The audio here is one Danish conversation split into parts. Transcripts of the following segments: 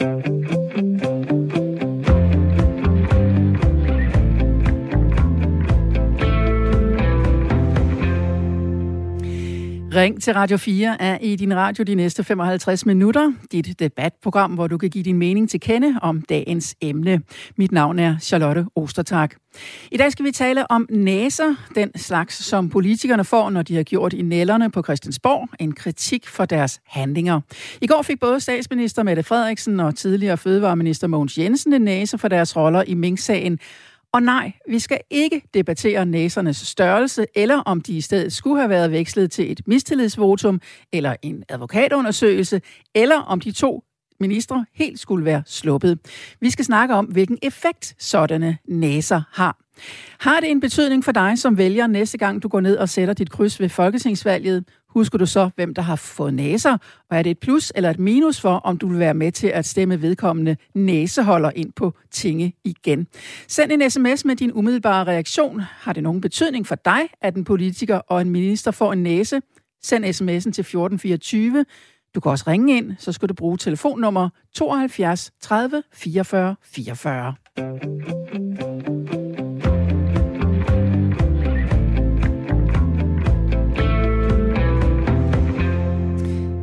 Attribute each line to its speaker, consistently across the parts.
Speaker 1: Mm-hmm. Ring til Radio 4 er i din radio de næste 55 minutter. Dit debatprogram, hvor du kan give din mening til kende om dagens emne. Mit navn er Charlotte Ostertag. I dag skal vi tale om næser, den slags, som politikerne får, når de har gjort i nællerne på Christiansborg. En kritik for deres handlinger. I går fik både statsminister Mette Frederiksen og tidligere fødevareminister Mogens Jensen en næse for deres roller i Mink-sagen. Og nej, vi skal ikke debattere næsernes størrelse, eller om de i stedet skulle have været vekslet til et mistillidsvotum, eller en advokatundersøgelse, eller om de to ministre helt skulle være sluppet. Vi skal snakke om, hvilken effekt sådanne næser har. Har det en betydning for dig som vælger næste gang, du går ned og sætter dit kryds ved folketingsvalget? Husker du så, hvem der har fået næser? Og er det et plus eller et minus for, om du vil være med til at stemme vedkommende næseholder ind på tinge igen? Send en sms med din umiddelbare reaktion. Har det nogen betydning for dig, at en politiker og en minister får en næse? Send sms'en til 1424. Du kan også ringe ind, så skal du bruge telefonnummer 72 30 44 44.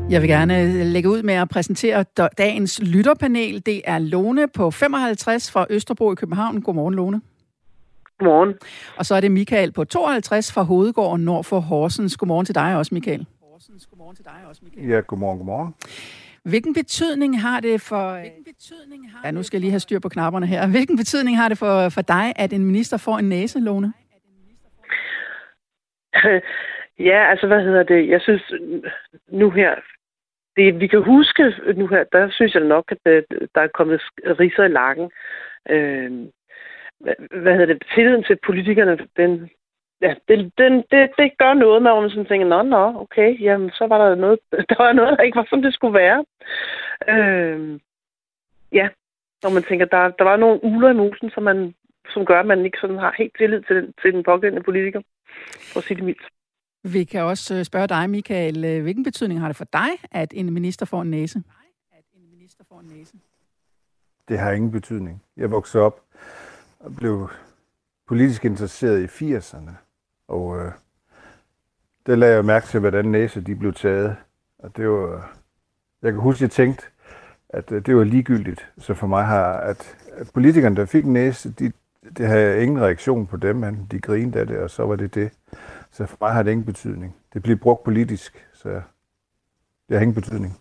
Speaker 1: Jeg vil gerne lægge ud med at præsentere dagens lytterpanel. Det er Lone på 55 fra Østerbro i København. Godmorgen, Lone.
Speaker 2: Godmorgen.
Speaker 1: Og så er det Michael på 52 fra Hovedgården nord for Horsens. Godmorgen til dig også, Michael. Horsens. Godmorgen til dig også, Michael.
Speaker 3: Ja, godmorgen, godmorgen.
Speaker 1: Hvilken betydning har det for... Hvilken betydning har ja, nu skal jeg lige have styr på knapperne her. Hvilken betydning har det for, for dig, at en minister får en næse, Lone?
Speaker 2: Ja, altså hvad hedder det? Jeg synes nu her, det, vi kan huske nu her, der synes jeg nok, at øh, der er kommet riser i lakken. Øh, hvad hedder det? Tilliden til politikerne, den, ja, det, den, det, det gør noget med, hvor man sådan tænker, nå, nå, okay, jamen, så var der noget, der var noget, der ikke var, som det skulle være. Øh, ja, når man tænker, der, der var nogle uler i musen, som, man, som gør, at man ikke sådan har helt tillid til den, til den pågældende politiker, for at sige det mildt.
Speaker 1: Vi kan også øh, spørge dig, Michael. Øh, hvilken betydning har det for dig, at en minister får en næse? At en minister får en næse?
Speaker 3: Det har ingen betydning. Jeg voksede op og blev politisk interesseret i 80'erne. Og øh, der lagde jeg mærke til, hvordan næse de blev taget. Og det var, jeg kan huske, at jeg tænkte, at øh, det var ligegyldigt. Så for mig har, at, at politikerne, der fik næse, de, det havde ingen reaktion på dem, men de grinede af det, og så var det det. Så for mig har det ingen betydning. Det bliver brugt politisk, så det har ingen betydning.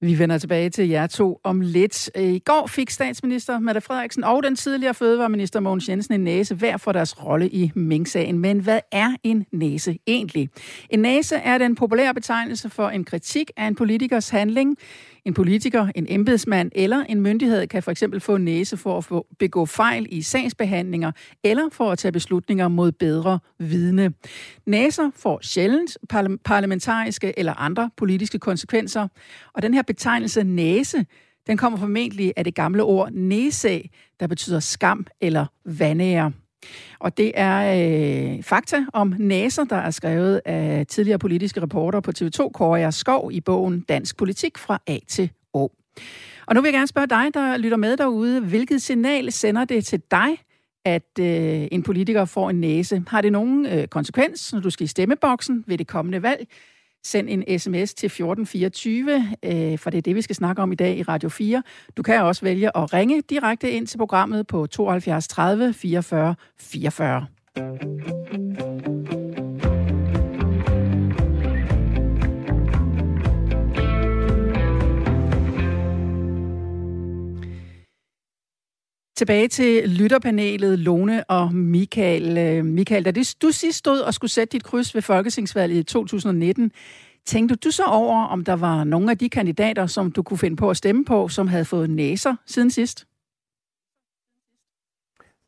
Speaker 1: Vi vender tilbage til jer to om lidt. Øh, I går fik statsminister Mette Frederiksen og den tidligere fødevareminister Mogens Jensen en næse hver for deres rolle i Mink-sagen. Men hvad er en næse egentlig? En næse er den populære betegnelse for en kritik af en politikers handling. En politiker, en embedsmand eller en myndighed kan for eksempel få næse for at få begå fejl i sagsbehandlinger eller for at tage beslutninger mod bedre vidne. Næser får sjældent parlamentariske eller andre politiske konsekvenser, og den her betegnelse næse, den kommer formentlig af det gamle ord næse, der betyder skam eller vanære. Og det er øh, fakta om næser, der er skrevet af tidligere politiske reporter på TV2, Kåre Skov, i bogen Dansk Politik fra A til Å. Og nu vil jeg gerne spørge dig, der lytter med derude, hvilket signal sender det til dig, at øh, en politiker får en næse? Har det nogen øh, konsekvens, når du skal i stemmeboksen ved det kommende valg? Send en sms til 1424, øh, for det er det, vi skal snakke om i dag i Radio 4. Du kan også vælge at ringe direkte ind til programmet på 72 30 44 44. Tilbage til lytterpanelet, Lone og Michael. Øh, Michael, da du sidst stod og skulle sætte dit kryds ved Folketingsvalget i 2019, tænkte du så over, om der var nogle af de kandidater, som du kunne finde på at stemme på, som havde fået næser siden sidst?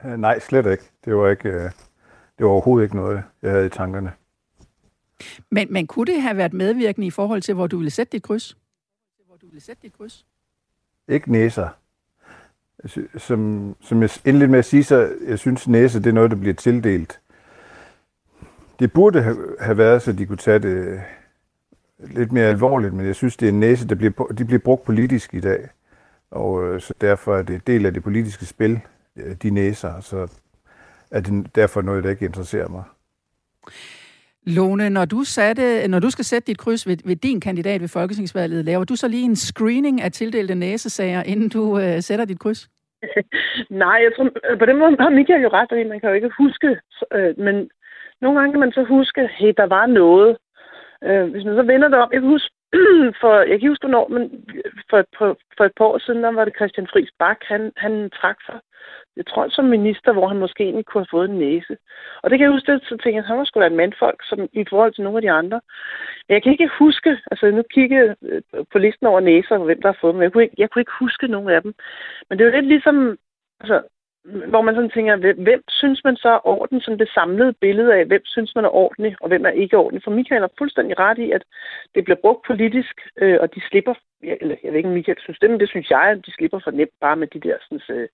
Speaker 3: Uh, nej, slet ikke. Det var, ikke, uh, det var overhovedet ikke noget, jeg havde i tankerne.
Speaker 1: Men, men kunne det have været medvirkende i forhold til, hvor du ville sætte dit kryds? Hvor du ville sætte dit kryds?
Speaker 3: Ikke næser Altså, som, som jeg indledte med at sige, så jeg synes, næse det er noget, der bliver tildelt. Det burde have været, så de kunne tage det øh, lidt mere alvorligt, men jeg synes, det er en næse, der bliver, de bliver brugt politisk i dag. Og øh, så derfor er det en del af det politiske spil, øh, de næser. Så er det derfor noget, der ikke interesserer mig.
Speaker 1: Lone, når du, satte, når du skal sætte dit kryds ved, ved din kandidat ved Folketingsvalget, laver du så lige en screening af tildelte næsesager, inden du øh, sætter dit kryds?
Speaker 2: Nej, jeg tror, øh, på den måde har Michael jo ret, fordi man kan jo ikke huske, øh, men nogle gange kan man så huske, hey, der var noget. Øh, hvis man så vender det om, jeg kan huske, for, jeg kan huske, hvornår, men for, for, for et par år siden, der var det Christian Friis Bak, han, han trak sig, jeg tror, som minister, hvor han måske egentlig kunne have fået en næse. Og det kan jeg huske, så tænkte jeg, at han var sgu da en mandfolk som, i forhold til nogle af de andre. Men jeg kan ikke huske, altså nu kigge øh, på listen over næser, og hvem der har fået dem. Jeg kunne, ikke, jeg kunne ikke huske nogen af dem. Men det er jo lidt ligesom, altså, hvor man sådan tænker, hvem synes man så er orden, som det samlede billede af, hvem synes man er ordentlig, og hvem er ikke ordentlig. For Michael har fuldstændig ret i, at det bliver brugt politisk, øh, og de slipper, eller jeg ved ikke, om Michael synes det, men det synes jeg, at de slipper for nemt bare med de der sådan, øh,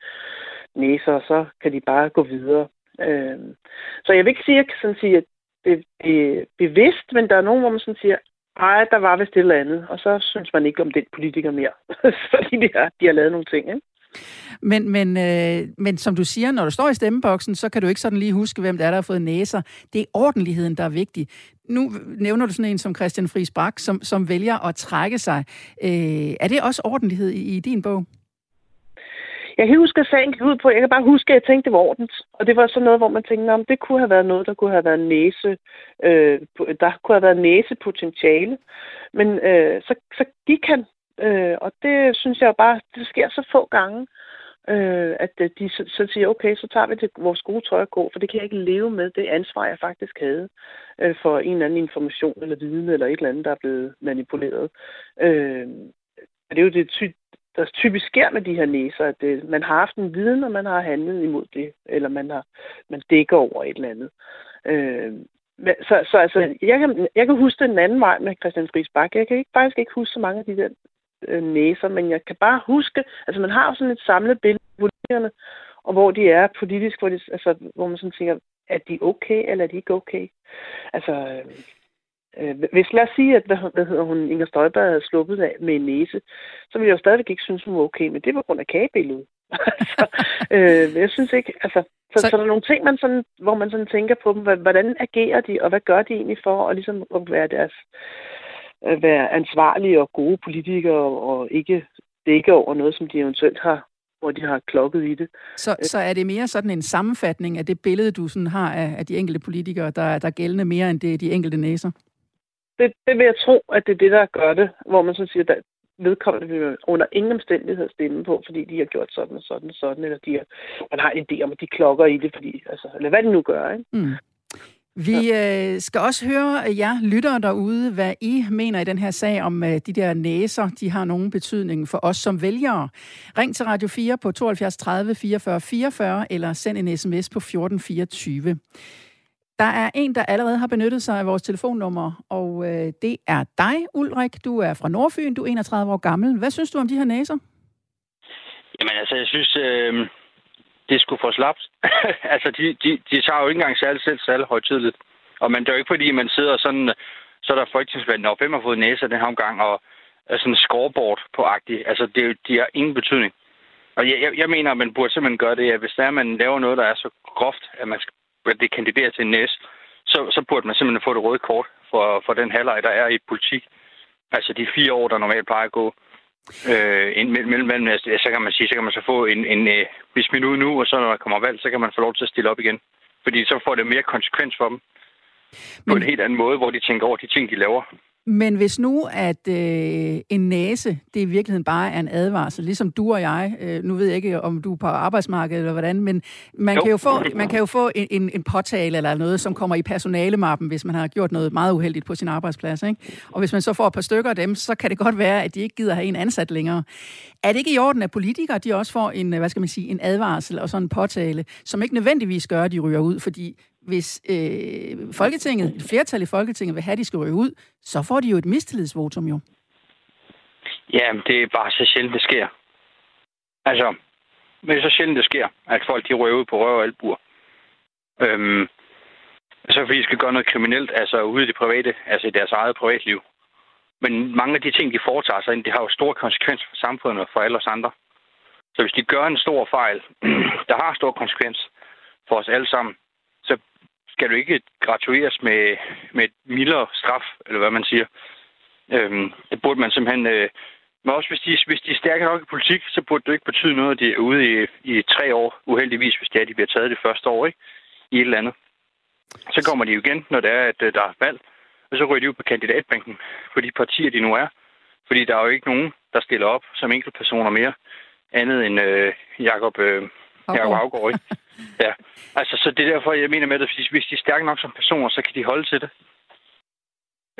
Speaker 2: næser, og så kan de bare gå videre. Øh, så jeg vil ikke sige, at jeg kan sådan sige, at det er bevidst, men der er nogen, hvor man sådan siger, ej, der var vist et eller andet, og så synes man ikke om den politiker mere, fordi de har, de har lavet nogle ting, ikke?
Speaker 1: Men, men, øh, men som du siger, når du står i stemmeboksen, så kan du ikke sådan lige huske, hvem det er, der har fået næser. Det er ordentligheden, der er vigtig. Nu nævner du sådan en som Christian Friis Bak, som, som vælger at trække sig. Øh, er det også ordentlighed i, i din bog?
Speaker 2: Jeg kan huske, at sagen gik ud på, jeg kan bare huske, at jeg tænkte, det var ordentligt. Og det var sådan noget, hvor man tænkte, om det kunne have været noget, der kunne have været næse, øh, der kunne have været næsepotentiale. Men øh, så, så gik han Øh, og det synes jeg bare, det sker så få gange, øh, at øh, de så, så siger, okay, så tager vi det, vores gode tøj gå, for det kan jeg ikke leve med, det ansvar, jeg faktisk havde øh, for en eller anden information eller viden eller et eller andet, der er blevet manipuleret. Øh, det er jo det, ty- der typisk sker med de her næser, at det, man har haft en viden, og man har handlet imod det, eller man, har, man dækker over et eller andet. Øh, så, så altså, jeg kan, jeg kan huske den anden vej med Christian Friis Bak. Jeg kan ikke, faktisk ikke huske så mange af de der øh, næser, men jeg kan bare huske, altså man har jo sådan et samlet billede af politikerne, og hvor de er politisk, hvor, de, altså, hvor man sådan tænker, er de okay, eller er de ikke okay? Altså, øh, øh hvis lad os sige, at hvad, hvad hedder hun, Inger Støjberg havde sluppet af med en næse, så ville jeg jo stadigvæk ikke synes, hun var okay, men det var grund af kagebilledet. altså, øh, jeg synes ikke, altså, så, så, så der er nogle ting, man sådan, hvor man sådan tænker på dem, hvordan agerer de, og hvad gør de egentlig for at, ligesom, at være deres at være ansvarlige og gode politikere og ikke dække over noget, som de eventuelt har hvor de har klokket i det.
Speaker 1: Så, så er det mere sådan en sammenfatning af det billede, du sådan har af, af de enkelte politikere, der, der er gældende mere end det, de enkelte næser?
Speaker 2: Det, det vil jeg tro, at det er det, der gør det, hvor man så siger, at vedkommende vil under ingen omstændighed stemme på, fordi de har gjort sådan og sådan og sådan, eller de har, man har en idé om, at de klokker i det, fordi, altså, eller hvad de nu gør. Ikke? Mm.
Speaker 1: Vi øh, skal også høre jer lyttere derude, hvad I mener i den her sag om øh, de der næser, de har nogen betydning for os som vælgere. Ring til Radio 4 på 72 30 44 44 eller send en sms på 1424. Der er en, der allerede har benyttet sig af vores telefonnummer, og øh, det er dig, Ulrik. Du er fra Nordfyn, du er 31 år gammel. Hvad synes du om de her næser?
Speaker 4: Jamen altså, jeg synes, øh, det skulle få slapt. altså, de, de, de tager jo ikke engang særlig selv særlig højtidligt. Og man, det er jo ikke, fordi man sidder sådan, så er der folketingsvalg, når hvem har fået næse den her omgang, og er sådan scoreboard på agtigt. Altså, det, de har ingen betydning. Og jeg, jeg, jeg mener, at man burde simpelthen gøre det, at hvis der man laver noget, der er så groft, at man skal, det kandiderer til en næse, så, så burde man simpelthen få det røde kort for, for den halvleg, der er i politik. Altså de fire år, der normalt plejer at gå. Øh, mellem, mellem, altså, så kan man sige, så kan man så få en, en øh, hvis minut nu, og så når der kommer valg, så kan man få lov til at stille op igen. Fordi så får det mere konsekvens for dem. Men... På en helt anden måde, hvor de tænker over de ting, de laver.
Speaker 1: Men hvis nu, at øh, en næse, det i virkeligheden bare er en advarsel, ligesom du og jeg, øh, nu ved jeg ikke, om du er på arbejdsmarkedet eller hvordan, men man jo. kan jo få, man kan jo få en, en, en påtale eller noget, som kommer i personalemappen, hvis man har gjort noget meget uheldigt på sin arbejdsplads. Ikke? Og hvis man så får et par stykker af dem, så kan det godt være, at de ikke gider have en ansat længere. Er det ikke i orden, at politikere de også får en, hvad skal man sige, en advarsel og sådan en påtale, som ikke nødvendigvis gør, at de ryger ud, fordi hvis øh, Folketinget, et flertal i Folketinget vil have, at de skal ryge ud, så får de jo et mistillidsvotum jo.
Speaker 4: Ja, det er bare så sjældent, det sker. Altså, men det er så sjældent, det sker, at folk de ryger ud på røv og albuer. Øhm, så fordi de skal gøre noget kriminelt, altså ude i det private, altså i deres eget privatliv. Men mange af de ting, de foretager sig, det har jo store konsekvenser for samfundet og for alle os andre. Så hvis de gør en stor fejl, der har stor konsekvens for os alle sammen, skal du ikke gratueres med, med et mildere straf, eller hvad man siger. Øhm, det burde man simpelthen... Øh, men også hvis de, hvis de er stærke nok i politik, så burde det ikke betyde noget, at de er ude i, i tre år, uheldigvis, hvis det er, at de bliver taget det første år, ikke? I et eller andet. Så kommer de jo igen, når det er, at øh, der er valg. Og så ryger de ud på kandidatbænken for de partier, de nu er. Fordi der er jo ikke nogen, der stiller op som enkeltpersoner mere, andet end øh, Jakob øh, Afgaard. Ikke? ja. Altså, så det er derfor, jeg mener med, at hvis de er stærke nok som personer, så kan de holde til det.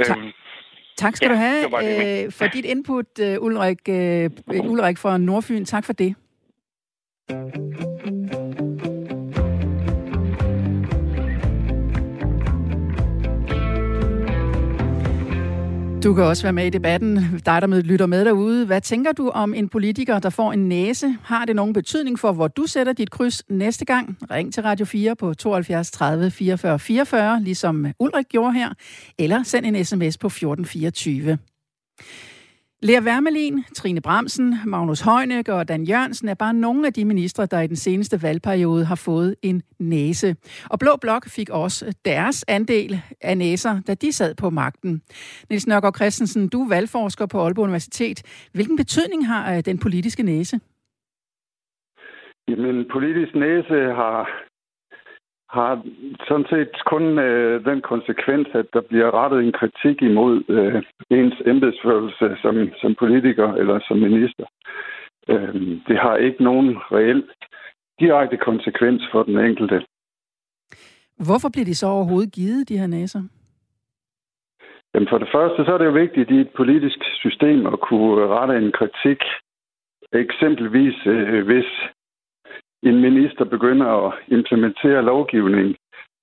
Speaker 1: Tak. Øhm, tak skal ja, du have det øh, for dit input, uh, Ulrik, uh, Ulrik fra Nordfyn. Tak for det. Du kan også være med i debatten. Dig, der med, lytter med derude. Hvad tænker du om en politiker, der får en næse? Har det nogen betydning for, hvor du sætter dit kryds næste gang? Ring til Radio 4 på 72 30 44 44, ligesom Ulrik gjorde her. Eller send en sms på 1424. Lea Wermelin, Trine Bramsen, Magnus Heunicke og Dan Jørgensen er bare nogle af de ministre, der i den seneste valgperiode har fået en næse. Og Blå Blok fik også deres andel af næser, da de sad på magten. Niels Nørgaard Christensen, du er valgforsker på Aalborg Universitet. Hvilken betydning har øh, den politiske næse?
Speaker 5: Jamen, politisk næse har har sådan set kun øh, den konsekvens, at der bliver rettet en kritik imod øh, ens embedsførelse som, som politiker eller som minister. Øh, det har ikke nogen reel direkte konsekvens for den enkelte.
Speaker 1: Hvorfor bliver de så overhovedet givet, de her næser?
Speaker 5: Jamen for det første, så er det jo vigtigt i et politisk system at kunne rette en kritik. Eksempelvis, øh, hvis en minister begynder at implementere lovgivning,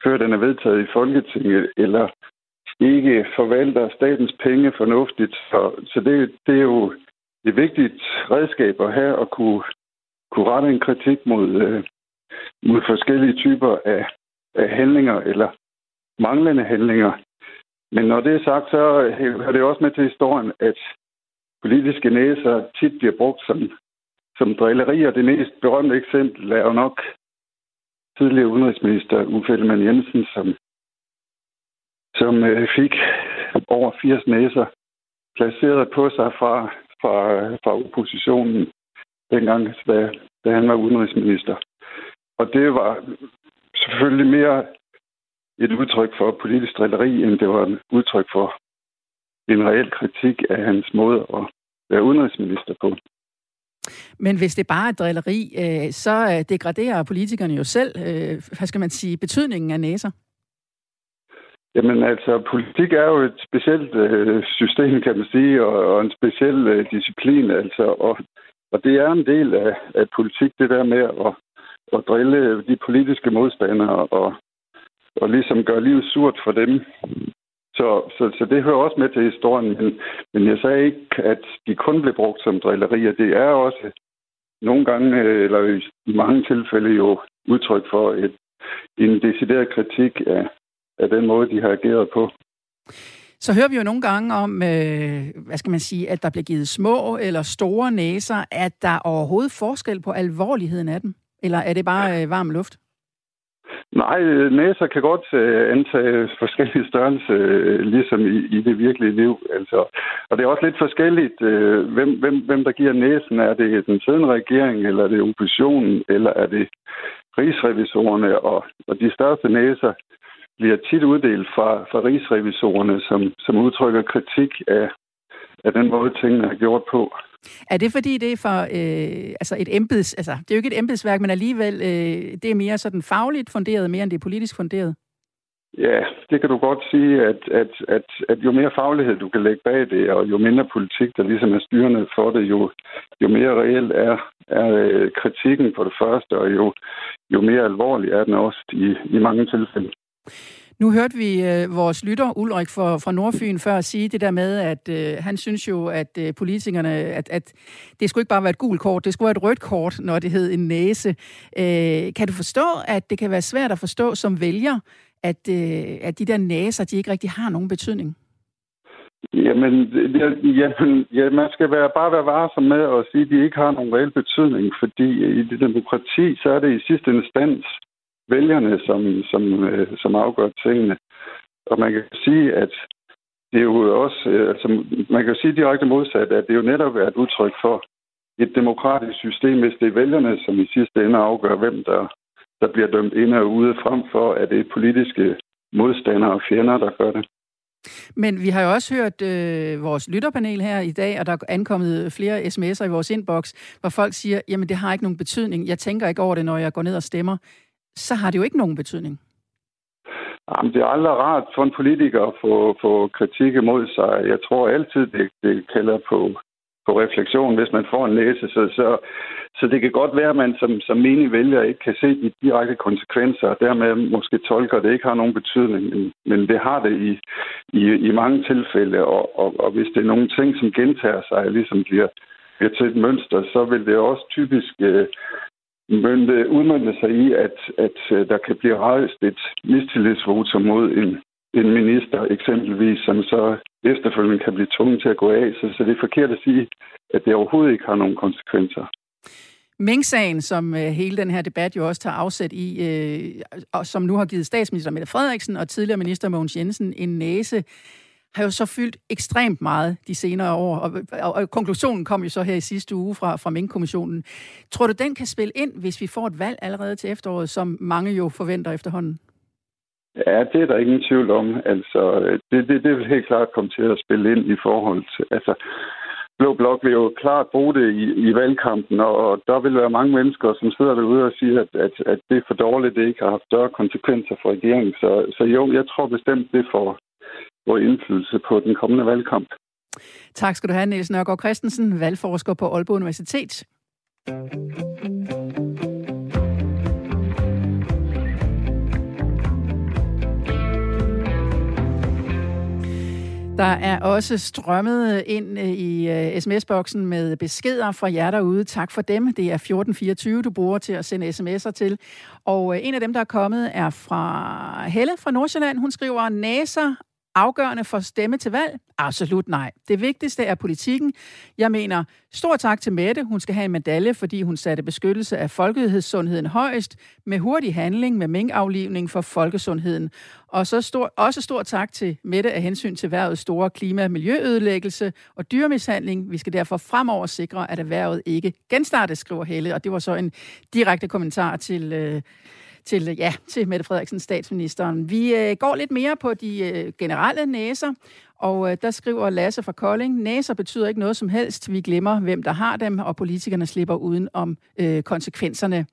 Speaker 5: før den er vedtaget i Folketinget, eller ikke forvalter statens penge fornuftigt. Så, så det, det er jo et vigtigt redskab at have at kunne, kunne rette en kritik mod, øh, mod forskellige typer af, af handlinger eller manglende handlinger. Men når det er sagt, så hører det også med til historien, at politiske næser tit bliver brugt som som drillerier. Det mest berømte eksempel er jo nok tidligere udenrigsminister Uffe Ellemann Jensen, som, som øh, fik over 80 næser placeret på sig fra, fra, fra oppositionen dengang, da, da han var udenrigsminister. Og det var selvfølgelig mere et udtryk for politisk drilleri, end det var et udtryk for en reel kritik af hans måde at være udenrigsminister på.
Speaker 1: Men hvis det bare er drilleri, øh, så øh, degraderer politikerne jo selv, øh, hvad skal man sige, betydningen af næser.
Speaker 5: Jamen altså, politik er jo et specielt øh, system, kan man sige, og, og en speciel øh, disciplin, altså, og, og det er en del af, af politik, det der med at, at drille de politiske modstandere og, og ligesom gøre livet surt for dem. Så, så, så det hører også med til historien, men, men jeg sagde ikke, at de kun blev brugt som drillerier. Det er også nogle gange, øh, eller i mange tilfælde jo udtryk for et, en decideret kritik af, af den måde, de har ageret på.
Speaker 1: Så hører vi jo nogle gange om, øh, hvad skal man sige, at der bliver givet små eller store næser. Er der overhovedet forskel på alvorligheden af dem? Eller er det bare øh, varm luft?
Speaker 5: Nej, øh, næser kan godt uh, antage forskellige størrelser, uh, øh, ligesom i, i det virkelige liv. Altså. Og det er også lidt forskelligt, hvem, hvem, hvem der giver næsen. Er det den siddende regering, eller er det oppositionen, eller er det rigsrevisorerne? Og, og de største næser bliver tit uddelt fra, fra rigsrevisorerne, som, som udtrykker kritik af, af den måde, tingene er gjort på.
Speaker 1: Er det fordi, det er for øh, altså et embeds, altså det er jo ikke et embedsværk, men alligevel øh, det er mere sådan fagligt funderet, mere end det er politisk funderet?
Speaker 5: Ja, det kan du godt sige, at, at, at, at jo mere faglighed du kan lægge bag det, og jo mindre politik, der ligesom er styrende for det, jo, jo mere reelt er, er øh, kritikken på det første, og jo, jo mere alvorlig er den også i, i mange tilfælde.
Speaker 1: Nu hørte vi øh, vores lytter, Ulrik fra, fra Nordfyn, før sige det der med, at øh, han synes jo, at øh, politikerne, at, at det skulle ikke bare være et gult kort, det skulle være et rødt kort, når det hed en næse. Øh, kan du forstå, at det kan være svært at forstå som vælger, at, øh, at de der næser, de ikke rigtig har nogen betydning?
Speaker 5: Jamen, ja, jamen ja, man skal være, bare være varsom med at sige, at de ikke har nogen reel betydning, fordi i det demokrati, så er det i sidste instans vælgerne, som, som, øh, som afgør tingene. Og man kan sige, at det er jo også, øh, altså man kan sige direkte modsat, at det jo netop er et udtryk for et demokratisk system, hvis det er vælgerne, som i sidste ende afgør, hvem der, der bliver dømt ind og ude, frem for at det er politiske modstandere og fjender, der gør det.
Speaker 1: Men vi har jo også hørt øh, vores lytterpanel her i dag, og der er ankommet flere sms'er i vores inbox, hvor folk siger, jamen det har ikke nogen betydning. Jeg tænker ikke over det, når jeg går ned og stemmer. Så har det jo ikke nogen betydning.
Speaker 5: Jamen, det er aldrig rart for en politiker at få, få kritik imod sig. Jeg tror altid, det, det kalder på, på refleksion, hvis man får en læse. Så, så, så det kan godt være, at man som, som menig vælger ikke kan se de direkte konsekvenser, og dermed måske tolker, at det ikke har nogen betydning. Men, men det har det i, i, i mange tilfælde, og, og, og hvis det er nogle ting, som gentager sig, ligesom bliver, bliver til et mønster, så vil det også typisk øh, Øh, udmønte sig i, at, at øh, der kan blive rejst et mistillidsvotum mod en, en minister eksempelvis, som så efterfølgende kan blive tvunget til at gå af. Så, så det er forkert at sige, at det overhovedet ikke har nogen konsekvenser.
Speaker 1: Mink-sagen, som øh, hele den her debat jo også tager afsæt i, øh, og som nu har givet statsminister Mette Frederiksen og tidligere minister Mogens Jensen en næse, har jo så fyldt ekstremt meget de senere år, og, og, og konklusionen kom jo så her i sidste uge fra, fra Mink-kommissionen. Tror du, den kan spille ind, hvis vi får et valg allerede til efteråret, som mange jo forventer efterhånden?
Speaker 5: Ja, det er der ingen tvivl om. Altså, det, det, det vil helt klart komme til at spille ind i forhold til... Altså, Blå Blok vil jo klart bruge det i, i valgkampen, og der vil være mange mennesker, som sidder derude og siger, at, at, at det er for dårligt, det ikke har haft større konsekvenser for regeringen. Så, så jo, jeg tror bestemt, det får, stor indflydelse på den kommende valgkamp.
Speaker 1: Tak skal du have, Niels Nørgaard Christensen, valgforsker på Aalborg Universitet. Der er også strømmet ind øh, i øh, sms-boksen med beskeder fra jer derude. Tak for dem. Det er 1424, du bruger til at sende sms'er til. Og øh, en af dem, der er kommet, er fra Helle fra Nordsjælland. Hun skriver, NASA afgørende for stemme til valg? Absolut nej. Det vigtigste er politikken. Jeg mener, stor tak til Mette. Hun skal have en medalje, fordi hun satte beskyttelse af folkesundheden højst med hurtig handling med minkaflivning for folkesundheden. Og så stor, også stor tak til Mette af hensyn til værvets store klima- og miljøødelæggelse og dyremishandling. Vi skal derfor fremover sikre, at erhvervet ikke genstartes, skriver Helle. Og det var så en direkte kommentar til... Øh, til, ja, til Mette Frederiksen, statsministeren. Vi øh, går lidt mere på de øh, generelle næser, og øh, der skriver Lasse fra Kolding, næser betyder ikke noget som helst. Vi glemmer, hvem der har dem, og politikerne slipper uden om øh, konsekvenserne.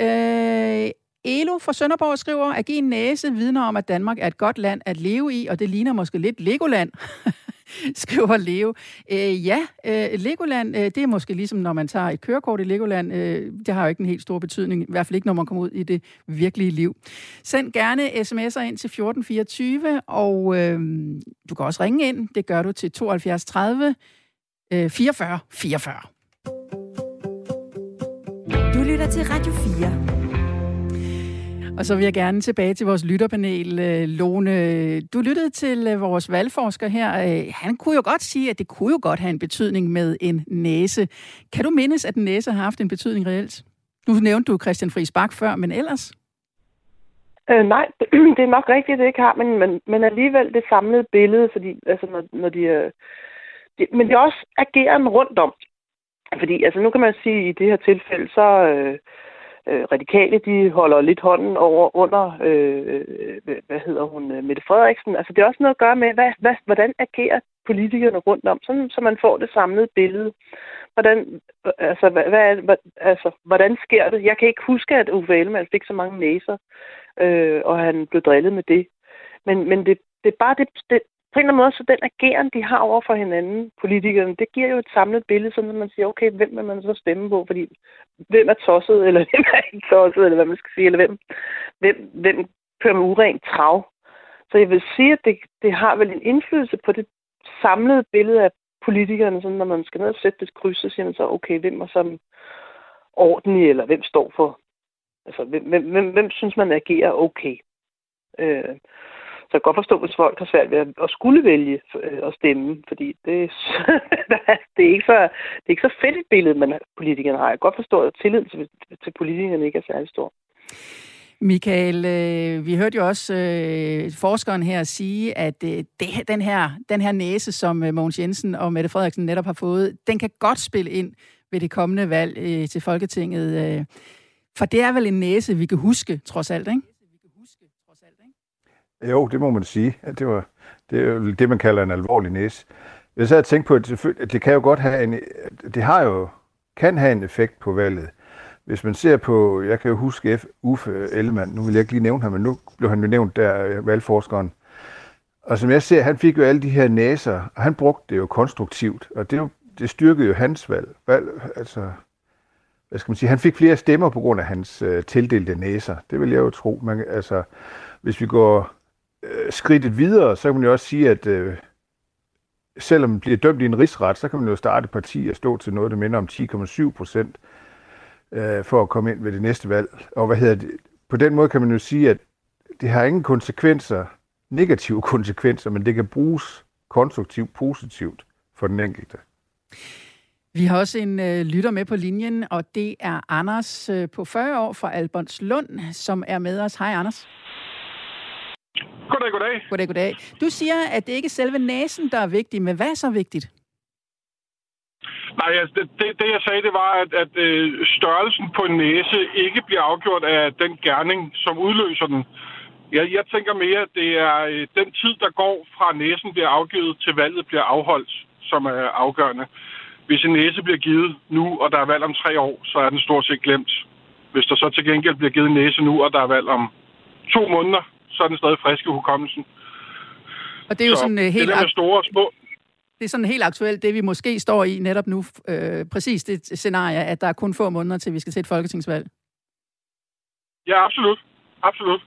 Speaker 1: Øh, Elo fra Sønderborg skriver, at give en næse vidner om, at Danmark er et godt land at leve i, og det ligner måske lidt Legoland. skriver Leo. Øh, ja, øh, Legoland, øh, det er måske ligesom, når man tager et kørekort i Legoland. Øh, det har jo ikke en helt stor betydning, i hvert fald ikke, når man kommer ud i det virkelige liv. Send gerne sms'er ind til 1424, og øh, du kan også ringe ind. Det gør du til 72 30 øh, 44 44.
Speaker 6: Du lytter til Radio 4.
Speaker 1: Og så vil jeg gerne tilbage til vores lytterpanel. Øh, Lone, du lyttede til øh, vores valgforsker her. Øh, han kunne jo godt sige, at det kunne jo godt have en betydning med en næse. Kan du mindes, at en næse har haft en betydning reelt? Nu nævnte du Christian Friis Bak før, men ellers?
Speaker 2: Øh, nej, det er nok rigtigt, det ikke har, men, men, men alligevel det samlede billede, fordi altså, når, når de, øh, de... Men det er også ageren rundt om. Fordi altså, nu kan man sige, at i det her tilfælde, så... Øh, øh, radikale, de holder lidt hånden over under, øh, hvad hedder hun, øh, Mette Frederiksen. Altså det er også noget at gøre med, hvad, hvad, hvordan agerer politikerne rundt om, sådan, så man får det samlede billede. Hvordan, altså, hvad, hvad, hvad, altså, hvordan sker det? Jeg kan ikke huske, at Uffe Ellemann fik så mange næser, øh, og han blev drillet med det. Men, men det, det er bare det, det, på en eller anden måde, så den ageren, de har over for hinanden, politikerne, det giver jo et samlet billede, sådan at man siger, okay, hvem vil man så stemme på? Fordi hvem er tosset, eller hvem er ikke tosset, eller hvad man skal sige, eller hvem, hvem, hvem kører med urent trav? Så jeg vil sige, at det, det har vel en indflydelse på det samlede billede af politikerne, sådan når man skal ned og sætte det kryds, så siger man så, okay, hvem er som ordentlig, eller hvem står for, altså hvem, hvem, hvem, hvem synes man agerer okay? Øh, kan godt forstå, hvis folk har svært ved at, at skulle vælge øh, at stemme, fordi det, det, er ikke så, det er ikke så fedt et billede, man politikerne har. Jeg kan godt forstå, at tilliden til, til politikerne ikke er særlig stor.
Speaker 1: Michael, øh, vi hørte jo også øh, forskeren her sige, at øh, det, den, her, den her næse, som øh, Mogens Jensen og Mette Frederiksen netop har fået, den kan godt spille ind ved det kommende valg øh, til Folketinget. Øh, for det er vel en næse, vi kan huske, trods alt, ikke?
Speaker 3: Jo, det må man sige. Det, var, det er jo det, man kalder en alvorlig næse. Jeg så og tænkte på, at det kan jo godt have en, det har jo, kan have en effekt på valget. Hvis man ser på, jeg kan jo huske F. Uffe Ellemann, nu vil jeg ikke lige nævne ham, men nu blev han jo nævnt der, valgforskeren. Og som jeg ser, han fik jo alle de her næser, og han brugte det jo konstruktivt, og det, det styrkede jo hans valg. valg altså, hvad skal man sige, han fik flere stemmer på grund af hans øh, tildelte næser. Det vil jeg jo tro. Man, altså, hvis vi går øh, skridtet videre, så kan man jo også sige, at øh, selvom man bliver dømt i en rigsret, så kan man jo starte et parti og stå til noget, der minder om 10,7 procent øh, for at komme ind ved det næste valg. Og hvad hedder det? På den måde kan man jo sige, at det har ingen konsekvenser, negative konsekvenser, men det kan bruges konstruktivt, positivt for den enkelte.
Speaker 1: Vi har også en øh, lytter med på linjen, og det er Anders øh, på 40 år fra Albertslund, som er med os. Hej Anders.
Speaker 7: Goddag, goddag.
Speaker 1: Goddag, goddag. Du siger, at det ikke er selve næsen, der er vigtig, men hvad er så vigtigt?
Speaker 7: Nej, altså, det, det, det jeg sagde, det var, at, at øh, størrelsen på en næse ikke bliver afgjort af den gerning, som udløser den. Jeg, jeg tænker mere, at det er øh, den tid, der går fra næsen bliver afgivet til valget bliver afholdt, som er afgørende. Hvis en næse bliver givet nu, og der er valg om tre år, så er den stort set glemt. Hvis der så til gengæld bliver givet en næse nu, og der er valg om to måneder, så er den stadig frisk i hukommelsen.
Speaker 1: Og det er jo så sådan uh, helt...
Speaker 7: Det med store og små.
Speaker 1: Det er sådan helt aktuelt, det vi måske står i netop nu. Øh, præcis det scenarie, at der er kun få måneder til, vi skal til et folketingsvalg.
Speaker 7: Ja, absolut. Absolut.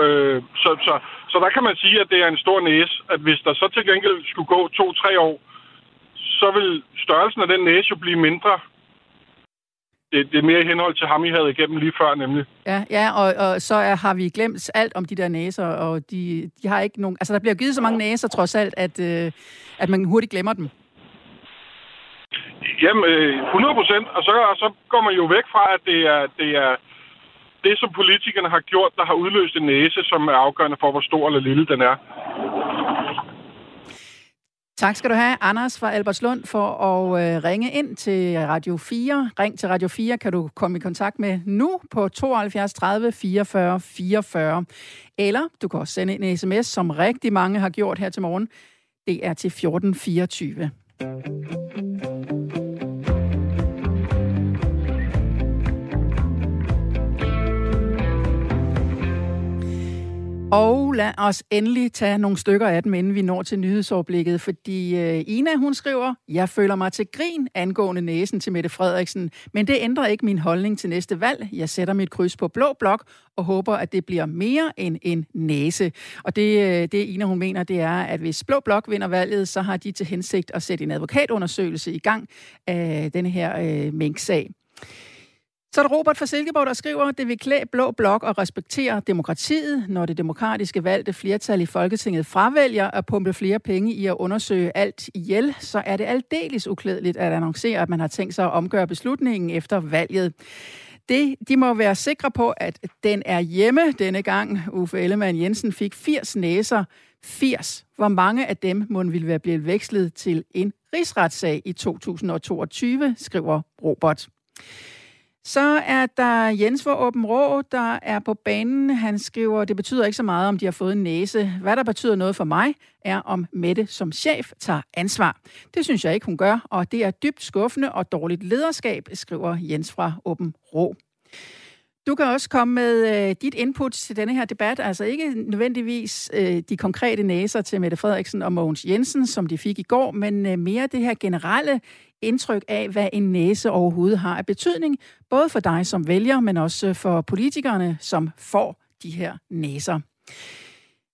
Speaker 7: Øh, så, så, så der kan man sige, at det er en stor næse, at hvis der så til gengæld skulle gå to-tre år, så vil størrelsen af den næse jo blive mindre, det, det er mere i henhold til ham, I havde igennem lige før, nemlig.
Speaker 1: Ja, ja og, og så er, har vi glemt alt om de der næser, og de, de har ikke nogen... Altså, der bliver givet så mange næser, trods alt, at, øh, at man hurtigt glemmer dem.
Speaker 7: Jamen, 100 øh, procent. Og så, og så går man jo væk fra, at det er, det er det, som politikerne har gjort, der har udløst en næse, som er afgørende for, hvor stor eller lille den er.
Speaker 1: Tak skal du have, Anders fra Albertslund, for at øh, ringe ind til Radio 4. Ring til Radio 4 kan du komme i kontakt med nu på 72 30 44 44. Eller du kan også sende en sms, som rigtig mange har gjort her til morgen. Det er til 1424. Og lad os endelig tage nogle stykker af dem, inden vi når til nyhedsoverblikket, fordi uh, Ina, hun skriver, jeg føler mig til grin angående næsen til Mette Frederiksen, men det ændrer ikke min holdning til næste valg. Jeg sætter mit kryds på blå blok og håber, at det bliver mere end en næse. Og det, øh, det Ina, hun mener, det er, at hvis blå blok vinder valget, så har de til hensigt at sætte en advokatundersøgelse i gang af denne her øh, mink-sag. Så er der Robert fra Silkeborg, der skriver, det vil klæde blå blok og respektere demokratiet, når det demokratiske valgte flertal i Folketinget fravælger at pumpe flere penge i at undersøge alt ihjel, så er det aldeles uklædeligt at annoncere, at man har tænkt sig at omgøre beslutningen efter valget. Det, de må være sikre på, at den er hjemme denne gang. Uffe Ellemann Jensen fik 80 næser. 80. Hvor mange af dem må ville være blevet vekslet til en rigsretssag i 2022, skriver Robert. Så er der Jens for Åben Rå, der er på banen. Han skriver, det betyder ikke så meget, om de har fået en næse. Hvad der betyder noget for mig, er om Mette som chef tager ansvar. Det synes jeg ikke, hun gør, og det er dybt skuffende og dårligt lederskab, skriver Jens fra Åben Rå. Du kan også komme med øh, dit input til denne her debat, altså ikke nødvendigvis øh, de konkrete næser til Mette Frederiksen og Mogens Jensen, som de fik i går, men øh, mere det her generelle indtryk af, hvad en næse overhovedet har af betydning, både for dig som vælger, men også øh, for politikerne, som får de her næser.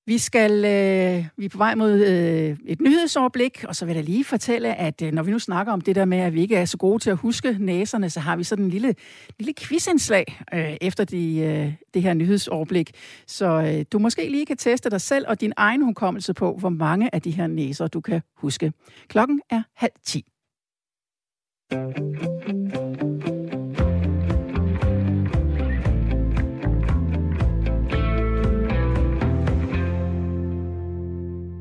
Speaker 1: Vi skal øh, vi er på vej mod øh, et nyhedsoverblik, og så vil jeg lige fortælle, at øh, når vi nu snakker om det der med, at vi ikke er så gode til at huske næserne, så har vi sådan en lille, lille quizindslag øh, efter de, øh, det her nyhedsoverblik. Så øh, du måske lige kan teste dig selv og din egen hukommelse på, hvor mange af de her næser du kan huske. Klokken er halv ti.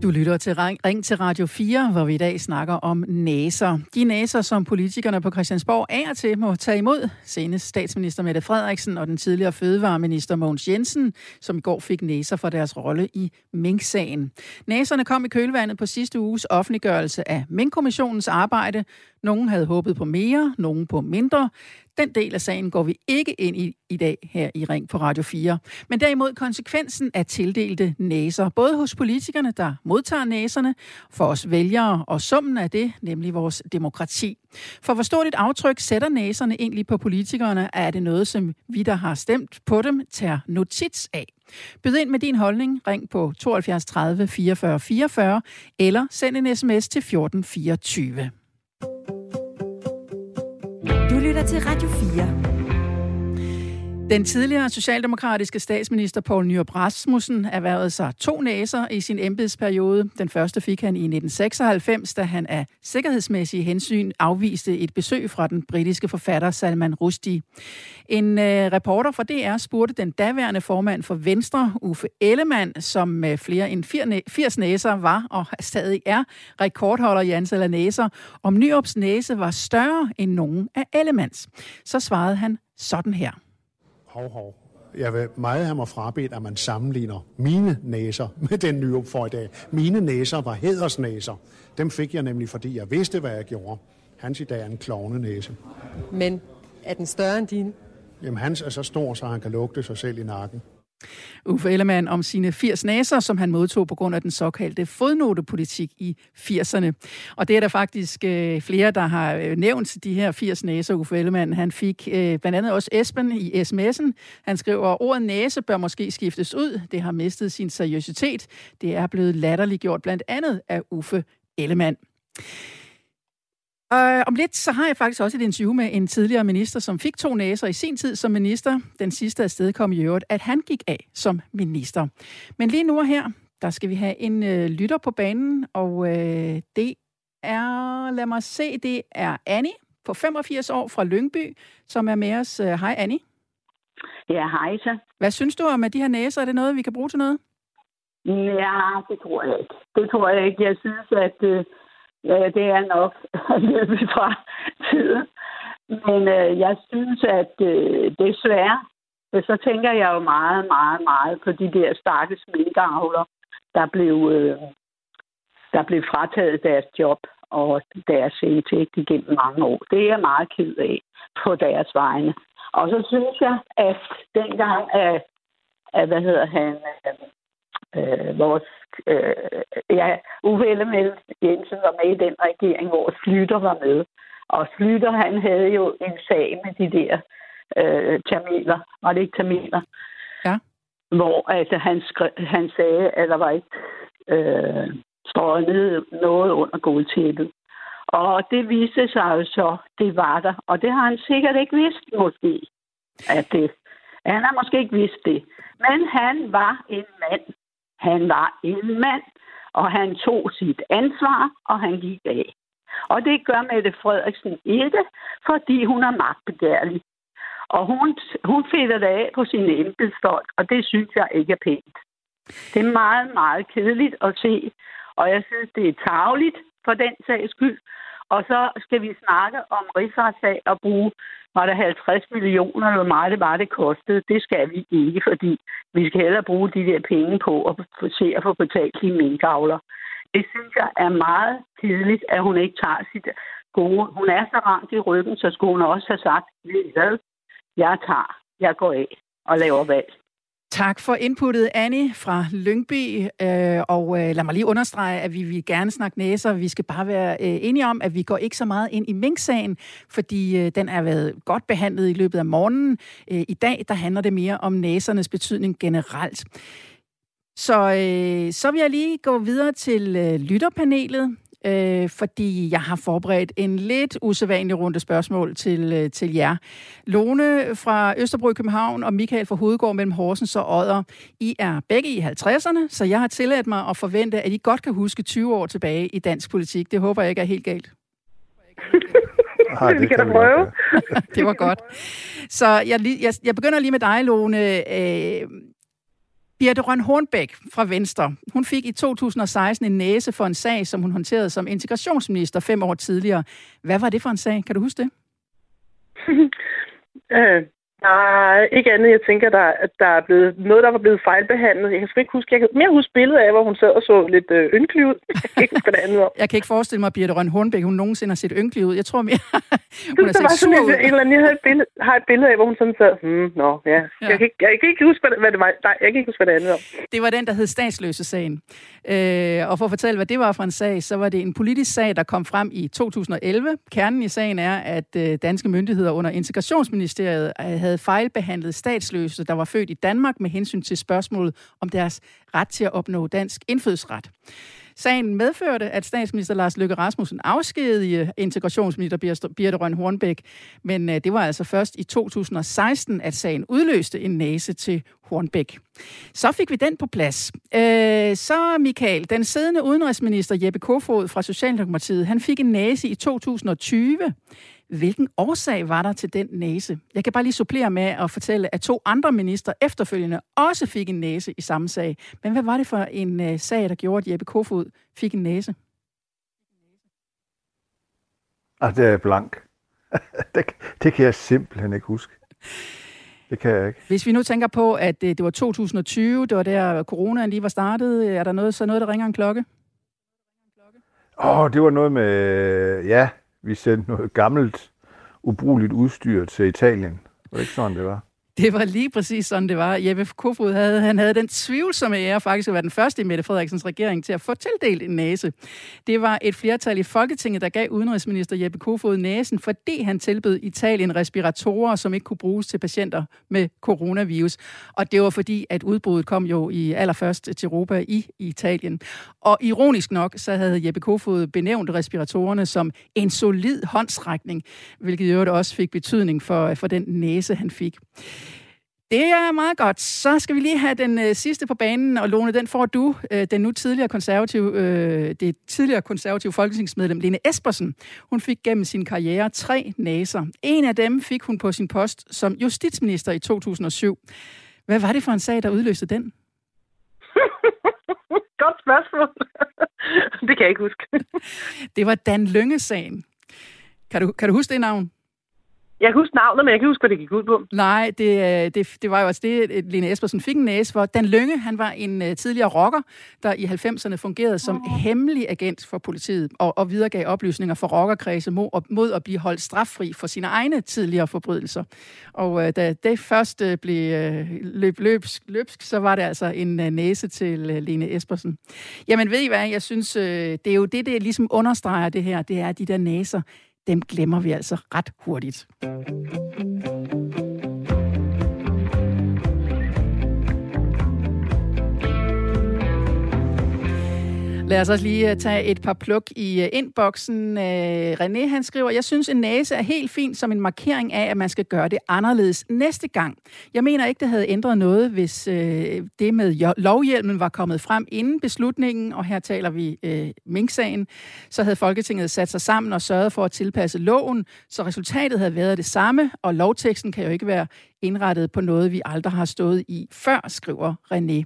Speaker 1: Du lytter til Ring til Radio 4, hvor vi i dag snakker om næser. De næser, som politikerne på Christiansborg er til må tage imod. Senest statsminister Mette Frederiksen og den tidligere fødevareminister Mogens Jensen, som i går fik næser for deres rolle i Mink-sagen. Næserne kom i kølvandet på sidste uges offentliggørelse af Mink-kommissionens arbejde. Nogen havde håbet på mere, nogen på mindre. Den del af sagen går vi ikke ind i i dag her i Ring på Radio 4. Men derimod konsekvensen af tildelte næser, både hos politikerne, der modtager næserne, for os vælgere og summen af det, nemlig vores demokrati. For hvor stort et aftryk sætter næserne egentlig på politikerne, er det noget, som vi, der har stemt på dem, tager notits af. Byd ind med din holdning, ring på 72 30 44 44, eller send en sms til 1424.
Speaker 6: Du lytter til Radio 4.
Speaker 1: Den tidligere socialdemokratiske statsminister Poul Nyrup Rasmussen erhvervede sig to næser i sin embedsperiode. Den første fik han i 1996, da han af sikkerhedsmæssige hensyn afviste et besøg fra den britiske forfatter Salman Rushdie. En øh, reporter fra DR spurgte den daværende formand for Venstre, Uffe Ellemann, som med flere end 80 næser var og stadig er rekordholder i antal af næser, om Nyrups næse var større end nogen af Ellemanns. Så svarede han sådan her
Speaker 8: hov, hov. Jeg vil meget have mig frabedt, at man sammenligner mine næser med den nye for i dag. Mine næser var hædersnæser. Dem fik jeg nemlig, fordi jeg vidste, hvad jeg gjorde. Hans i dag er en klovne næse.
Speaker 9: Men er den større end din?
Speaker 8: Jamen, hans er så stor, så han kan lugte sig selv i nakken.
Speaker 1: Uffe Ellemann om sine 80 næser, som han modtog på grund af den såkaldte fodnotepolitik i 80'erne. Og det er der faktisk øh, flere, der har øh, nævnt de her 80 næser, Uffe Ellemann. Han fik øh, blandt andet også Esben i sms'en. Han skriver, ordet næse bør måske skiftes ud. Det har mistet sin seriøsitet. Det er blevet latterliggjort blandt andet af Uffe Ellemann. Og om lidt, så har jeg faktisk også et interview med en tidligere minister, som fik to næser i sin tid som minister. Den sidste afsted kom i øvrigt, at han gik af som minister. Men lige nu og her, der skal vi have en øh, lytter på banen, og øh, det er, lad mig se, det er Annie på 85 år fra Lyngby, som er med os. Hej Annie.
Speaker 10: Ja, hej så.
Speaker 1: Hvad synes du om at de her næser? Er det noget, vi kan bruge til noget?
Speaker 10: Ja, det tror jeg ikke. Det tror jeg ikke. Jeg synes, at øh, Ja, det er nok løbet fra tiden. Men øh, jeg synes, at øh, desværre, så tænker jeg jo meget, meget, meget på de der stakkels minkavler, der blev, øh, der blev frataget deres job og deres indtægt igennem mange år. Det er jeg meget ked af på deres vegne. Og så synes jeg, at dengang, at, at hvad hedder han, øh, øh, vores øh, ja, Uffe Ellemann Jensen var med i den regering, hvor Slytter var med. Og Slytter, han havde jo en sag med de der øh, tamiler. Var det ikke tamiler?
Speaker 1: Ja.
Speaker 10: Hvor altså, han, skrev, han sagde, at der var ikke øh, strøget noget under gulvtæppet. Og det viste sig jo så, det var der. Og det har han sikkert ikke vidst, måske. At det. Han har måske ikke vidst det. Men han var en mand, han var en mand, og han tog sit ansvar, og han gik af. Og det gør Mette Frederiksen ikke, fordi hun er magtbegærlig. Og hun, hun fælder det af på sine embedsfolk, og det synes jeg ikke er pænt. Det er meget, meget kedeligt at se, og jeg synes, det er tageligt for den sags skyld. Og så skal vi snakke om rigsretssag og bruge var der 50 millioner, eller hvor meget det var, det kostede. Det skal vi ikke, fordi vi skal hellere bruge de der penge på at se at få betalt de minkavler. Det synes jeg er meget tidligt, at hun ikke tager sit gode. Hun er så ramt i ryggen, så skulle hun også have sagt, hvad jeg tager, jeg går af og laver valg.
Speaker 1: Tak for inputtet, Annie fra Lyngby. Øh, og øh, lad mig lige understrege, at vi vil gerne snakke næser. Vi skal bare være øh, enige om, at vi går ikke så meget ind i Mink-sagen, fordi øh, den er været godt behandlet i løbet af morgenen. Øh, I dag der handler det mere om næsernes betydning generelt. Så, øh, så vil jeg lige gå videre til øh, lytterpanelet, øh, fordi jeg har forberedt en lidt usædvanlig runde spørgsmål til, øh, til jer. Lone fra Østerbro i København og Michael fra Hovedgård mellem Horsens og Odder. I er begge i 50'erne, så jeg har tilladt mig at forvente, at I godt kan huske 20 år tilbage i dansk politik. Det håber jeg ikke er helt galt.
Speaker 2: Ah, det, det kan prøve.
Speaker 1: det var godt. Så jeg, jeg, jeg begynder lige med dig, Lone. Øh, Birte Røn Hornbæk fra Venstre, hun fik i 2016 en næse for en sag, som hun håndterede som integrationsminister fem år tidligere. Hvad var det for en sag? Kan du huske det?
Speaker 2: øh, Nej, ikke andet. Jeg tænker, der, at der er blevet noget, der var blevet fejlbehandlet. Jeg kan ikke huske. Jeg kan mere huske billedet af, hvor hun sad og så lidt øh, ynkelig ud. Jeg kan ikke huske, det andet
Speaker 1: Jeg kan ikke forestille mig, at Birte Røn Hornbæk, hun nogensinde har set ynkelig ud. Jeg tror mere, hun har set sur ud.
Speaker 2: En eller anden, jeg har et, billede, har et billede af, hvor hun sådan sad, hmm, nå, ja. ja. Jeg, kan ikke, jeg kan ikke huske, hvad det var. Nej, jeg kan ikke huske, hvad det andet var.
Speaker 1: Det var den, der hed statsløse-sagen. Øh, og for at fortælle, hvad det var for en sag, så var det en politisk sag, der kom frem i 2011. Kernen i sagen er, at øh, danske myndigheder under integrationsministeriet øh, havde fejlbehandlet statsløse, der var født i Danmark med hensyn til spørgsmålet om deres ret til at opnå dansk indfødsret. Sagen medførte, at statsminister Lars Løkke Rasmussen afskedigede integrationsminister Birte Røn Hornbæk, men øh, det var altså først i 2016, at sagen udløste en næse til Hornbæk. Så fik vi den på plads. Øh, så Michael, den siddende udenrigsminister Jeppe Kofod fra Socialdemokratiet, han fik en næse i 2020 Hvilken årsag var der til den næse? Jeg kan bare lige supplere med at fortælle, at to andre minister efterfølgende også fik en næse i samme sag. Men hvad var det for en uh, sag, der gjorde, at Jeppe Kofod fik en næse?
Speaker 3: Ah, det er blank. det, det kan jeg simpelthen ikke huske. Det kan jeg ikke.
Speaker 1: Hvis vi nu tænker på, at uh, det var 2020, det var der coronaen lige var startet, er der noget, så noget, der ringer en klokke?
Speaker 3: Åh, oh, det var noget med, ja, vi sendte noget gammelt, ubrugeligt udstyr til Italien. Var det ikke sådan, det var?
Speaker 1: Det var lige præcis sådan, det var. Jeppe Kofod havde, han havde den tvivlsomme ære faktisk at være den første i Mette Frederiksens regering til at få tildelt en næse. Det var et flertal i Folketinget, der gav udenrigsminister Jeppe Kofod næsen, fordi han tilbød Italien respiratorer, som ikke kunne bruges til patienter med coronavirus. Og det var fordi, at udbruddet kom jo i allerførst til Europa i Italien. Og ironisk nok, så havde Jeppe Kofod benævnt respiratorerne som en solid håndsrækning, hvilket i øvrigt også fik betydning for, for den næse, han fik. Det er meget godt. Så skal vi lige have den øh, sidste på banen, og Lone, den får du, øh, den nu tidligere konservative, øh, det tidligere konservative folketingsmedlem Lene Espersen. Hun fik gennem sin karriere tre næser. En af dem fik hun på sin post som justitsminister i 2007. Hvad var det for en sag, der udløste den?
Speaker 2: godt spørgsmål. det kan jeg ikke huske.
Speaker 1: det var Dan Lønge-sagen. Kan du, kan du huske det navn?
Speaker 2: Jeg kan huske navnet, men jeg kan huske, hvad det gik ud på.
Speaker 1: Nej, det, øh, det, det var jo også det, Lene Espersen fik en næse for. Dan Lønge, han var en uh, tidligere rocker, der i 90'erne fungerede som oh. hemmelig agent for politiet og, og videregav oplysninger for rockerkredse mod, mod at blive holdt straffri for sine egne tidligere forbrydelser. Og uh, da det først uh, blev uh, løb løbsk, løbsk, så var det altså en uh, næse til uh, Lene Espersen. Jamen ved I hvad, jeg synes, uh, det er jo det, det ligesom understreger det her, det er de der næser dem glemmer vi altså ret hurtigt. Lad os også lige øh, tage et par pluk i øh, indboksen. Øh, René han skriver, jeg synes en næse er helt fint som en markering af, at man skal gøre det anderledes næste gang. Jeg mener ikke, det havde ændret noget, hvis øh, det med lovhjelmen var kommet frem inden beslutningen, og her taler vi øh, Mink-sagen, så havde Folketinget sat sig sammen og sørget for at tilpasse loven, så resultatet havde været det samme, og lovteksten kan jo ikke være indrettet på noget, vi aldrig har stået i før, skriver René.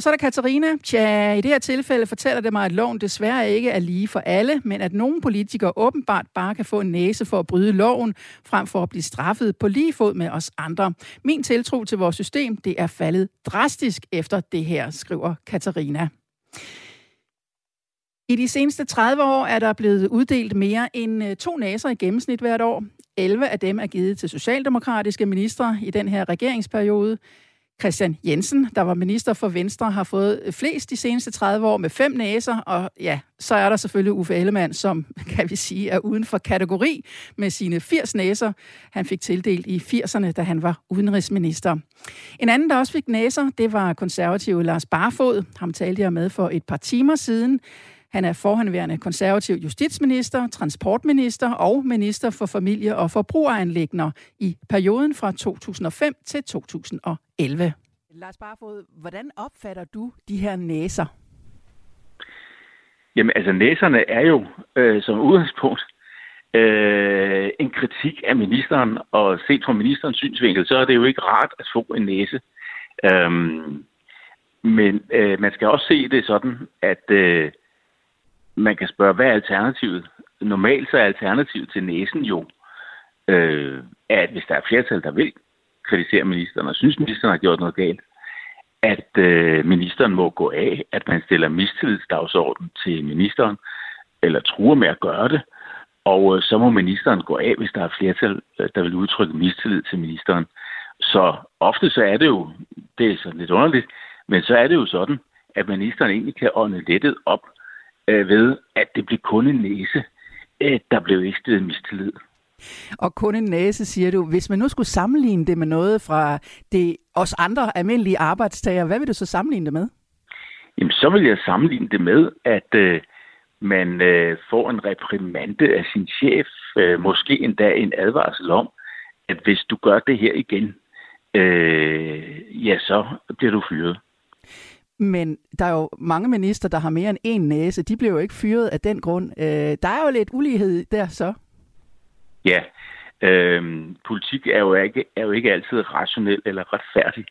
Speaker 1: Og så er der Katarina. Tja, i det her tilfælde fortæller det mig, at loven desværre ikke er lige for alle, men at nogle politikere åbenbart bare kan få en næse for at bryde loven, frem for at blive straffet på lige fod med os andre. Min tiltro til vores system, det er faldet drastisk efter det her, skriver Katarina. I de seneste 30 år er der blevet uddelt mere end øh, to næser i gennemsnit hvert år. 11 af dem er givet til socialdemokratiske ministre i den her regeringsperiode. Christian Jensen, der var minister for Venstre, har fået flest de seneste 30 år med fem næser, og ja, så er der selvfølgelig Uffe Ellemann, som kan vi sige er uden for kategori med sine 80 næser. Han fik tildelt i 80'erne, da han var udenrigsminister. En anden, der også fik næser, det var konservative Lars Barfod. Ham talte jeg med for et par timer siden. Han er forhenværende konservativ justitsminister, transportminister og minister for familie- og forbrugeranlægner i perioden fra 2005 til 2011. Lars Barfod, hvordan opfatter du de her næser?
Speaker 11: Jamen altså næserne er jo øh, som udgangspunkt øh, en kritik af ministeren, og set fra ministerens synsvinkel, så er det jo ikke rart at få en næse. Øhm, men øh, man skal også se det sådan, at øh, man kan spørge, hvad er alternativet? Normalt så er alternativet til næsen jo, øh, at hvis der er flertal, der vil kritisere ministeren, og synes, ministeren har gjort noget galt, at øh, ministeren må gå af, at man stiller mistillidsdagsorden til ministeren, eller truer med at gøre det, og øh, så må ministeren gå af, hvis der er flertal, øh, der vil udtrykke mistillid til ministeren. Så ofte så er det jo, det er sådan lidt underligt, men så er det jo sådan, at ministeren egentlig kan ånde lettet op øh, ved, at det blev kun en næse, øh, der blev ikke stillet mistillid.
Speaker 1: Og kun en næse, siger du. Hvis man nu skulle sammenligne det med noget fra det os andre almindelige arbejdstager, hvad vil du så sammenligne det med?
Speaker 11: Jamen, så vil jeg sammenligne det med, at øh, man øh, får en reprimande af sin chef, øh, måske endda en advarsel om, at hvis du gør det her igen, øh, ja, så bliver du fyret.
Speaker 1: Men der er jo mange minister, der har mere end en næse. De bliver jo ikke fyret af den grund. Øh, der er jo lidt ulighed der så.
Speaker 11: Ja, øh, politik er jo, ikke, er jo ikke altid rationel eller retfærdig.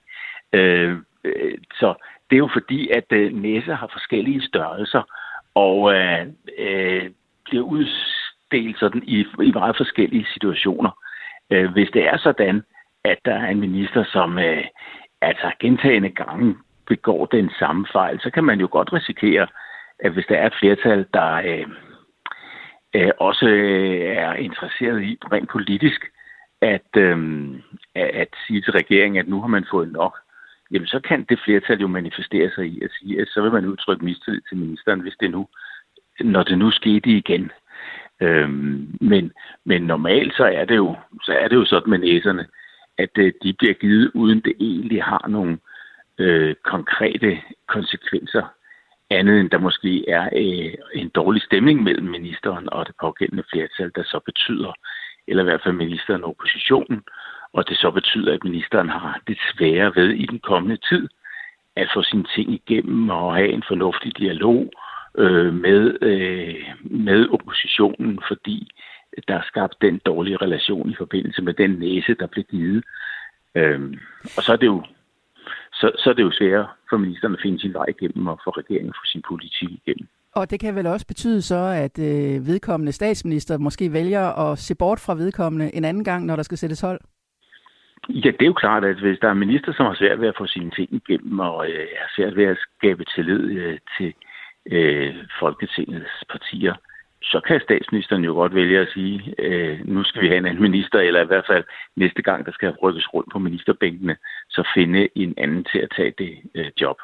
Speaker 11: Øh, øh, så det er jo fordi, at øh, næser har forskellige størrelser, og øh, øh, bliver uddelt sådan i, i meget forskellige situationer. Øh, hvis det er sådan, at der er en minister, som øh, altså gentagende gange begår den samme fejl, så kan man jo godt risikere, at hvis der er et flertal, der øh, øh, også øh, er interesseret i rent politisk, at, øh, at sige til regeringen, at nu har man fået nok, jamen så kan det flertal jo manifestere sig i at sige, at så vil man udtrykke mistillid til ministeren, hvis det nu, når det nu skete igen. Øhm, men, men normalt så er det jo så er det jo sådan med næserne, at øh, de bliver givet uden det egentlig har nogen øh, konkrete konsekvenser, andet end der måske er øh, en dårlig stemning mellem ministeren og det pågældende flertal, der så betyder, eller i hvert fald ministeren og oppositionen, og det så betyder, at ministeren har det svære ved i den kommende tid at få sine ting igennem og have en fornuftig dialog øh, med, øh, med oppositionen, fordi der er skabt den dårlige relation i forbindelse med den næse, der blev givet. Øh, og så er det jo så, så er det jo sværere for ministeren at finde sin vej igennem og for regeringen at få sin politik igennem.
Speaker 1: Og det kan vel også betyde så, at øh, vedkommende statsminister måske vælger at se bort fra vedkommende en anden gang, når der skal sættes hold?
Speaker 11: Ja, det er jo klart, at hvis der er minister, som har svært ved at få sine ting igennem, og øh, er svært ved at skabe tillid øh, til øh, Folketingets partier, så kan statsministeren jo godt vælge at sige, øh, nu skal vi have en anden minister, eller i hvert fald næste gang, der skal rykkes rundt på ministerbænkene, så finde en anden til at tage det øh, job.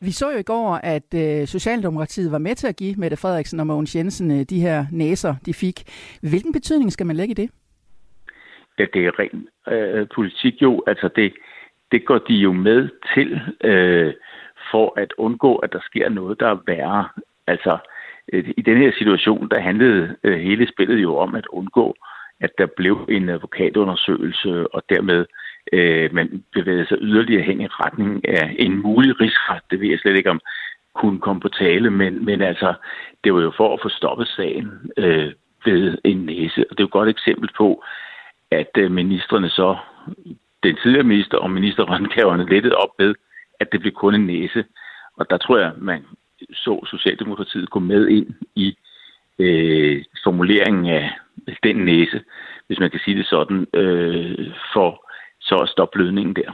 Speaker 1: Vi så jo i går, at øh, Socialdemokratiet var med til at give Mette Frederiksen og Mogens Jensen øh, de her næser, de fik. Hvilken betydning skal man lægge i det?
Speaker 11: Ja, det er ren øh, politik jo. Altså det, det går de jo med til øh, for at undgå, at der sker noget, der er værre. Altså Øh, i den her situation, der handlede øh, hele spillet jo om at undgå, at der blev en advokatundersøgelse, og dermed øh, man bevægede sig yderligere hen i retning af en mulig rigsret. Det ved jeg slet ikke, om kunne komme på tale, men, men altså, det var jo for at få stoppet sagen øh, ved en næse. Og det er jo et godt eksempel på, at øh, ministerne så, den tidligere minister og ministerrønkaverne lettede op med, at det blev kun en næse. Og der tror jeg, man så Socialdemokratiet gå med ind i øh, formuleringen af den næse, hvis man kan sige det sådan, øh, for så at stoppe blødningen der.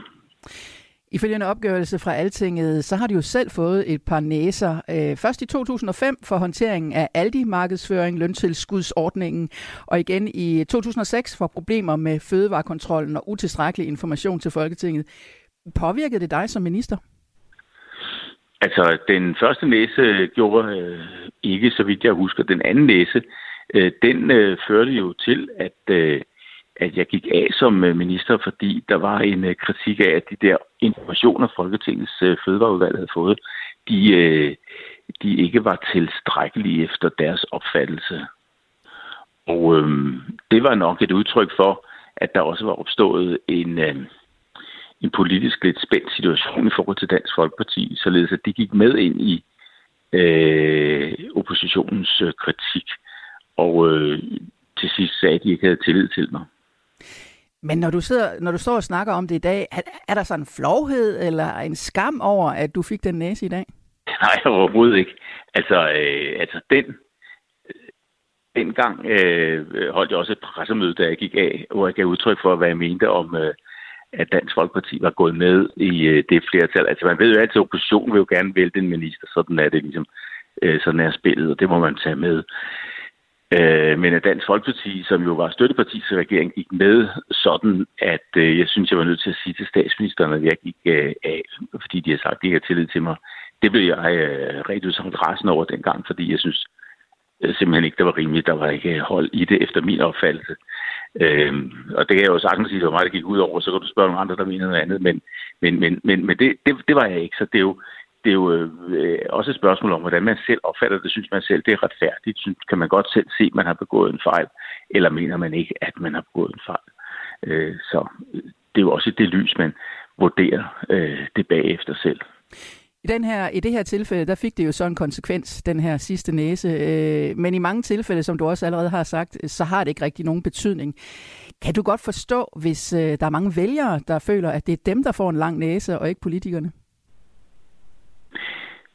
Speaker 1: Ifølge en opgørelse fra Altinget, så har de jo selv fået et par næser. Øh, først i 2005 for håndteringen af Aldi-markedsføring, løntilskudsordningen, og igen i 2006 for problemer med fødevarekontrollen og utilstrækkelig information til Folketinget. Påvirkede det dig som minister?
Speaker 11: Altså, den første næse øh, gjorde øh, ikke, så vidt jeg husker. Den anden næse, øh, den øh, førte jo til, at, øh, at jeg gik af som øh, minister, fordi der var en øh, kritik af, at de der informationer, Folketingets øh, fødevareudvalg havde fået, de, øh, de ikke var tilstrækkelige efter deres opfattelse. Og øh, det var nok et udtryk for, at der også var opstået en, øh, en politisk lidt spændt situation i forhold til Dansk Folkeparti, således at de gik med ind i øh, oppositionens øh, kritik, og øh, til sidst sagde, at de ikke havde tillid til mig.
Speaker 1: Men når du, sidder, når du står og snakker om det i dag, er, er der sådan en flovhed eller en skam over, at du fik den næse i dag?
Speaker 11: Nej, overhovedet ikke. Altså, øh, altså den, dengang øh, holdt jeg også et pressemøde, da jeg gik af, hvor jeg gav udtryk for, hvad jeg mente om, øh, at Dansk Folkeparti var gået med i øh, det flertal. Altså man ved jo altid, at oppositionen vil jo gerne vælte en minister, sådan er det ligesom, øh, sådan er spillet, og det må man tage med. Øh, men at Dansk Folkeparti, som jo var støtteparti til regeringen, gik med sådan, at jeg synes, jeg var nødt til at sige til statsministeren, at jeg gik af, fordi de har sagt, at de ikke har tillid til mig. Det blev jeg rigtig udsagt rasende over dengang, fordi jeg synes simpelthen ikke, det var rimeligt. Der var ikke hold i det, efter min opfattelse. Øh, og det kan jeg jo sagtens sige, det var mig, der gik ud over, så kan du spørge nogle andre, der mener noget andet, men, men, men, men, men det, det, det var jeg ikke, så det er jo, det er jo øh, også et spørgsmål om, hvordan man selv opfatter det. Synes man selv, det er retfærdigt? Synes, kan man godt selv se, at man har begået en fejl? Eller mener man ikke, at man har begået en fejl? Øh, så øh, det er jo også i det lys, man vurderer øh, det bagefter selv.
Speaker 1: I, den her, I det her tilfælde, der fik det jo så en konsekvens, den her sidste næse. Øh, men i mange tilfælde, som du også allerede har sagt, så har det ikke rigtig nogen betydning. Kan du godt forstå, hvis øh, der er mange vælgere, der føler, at det er dem, der får en lang næse, og ikke politikerne?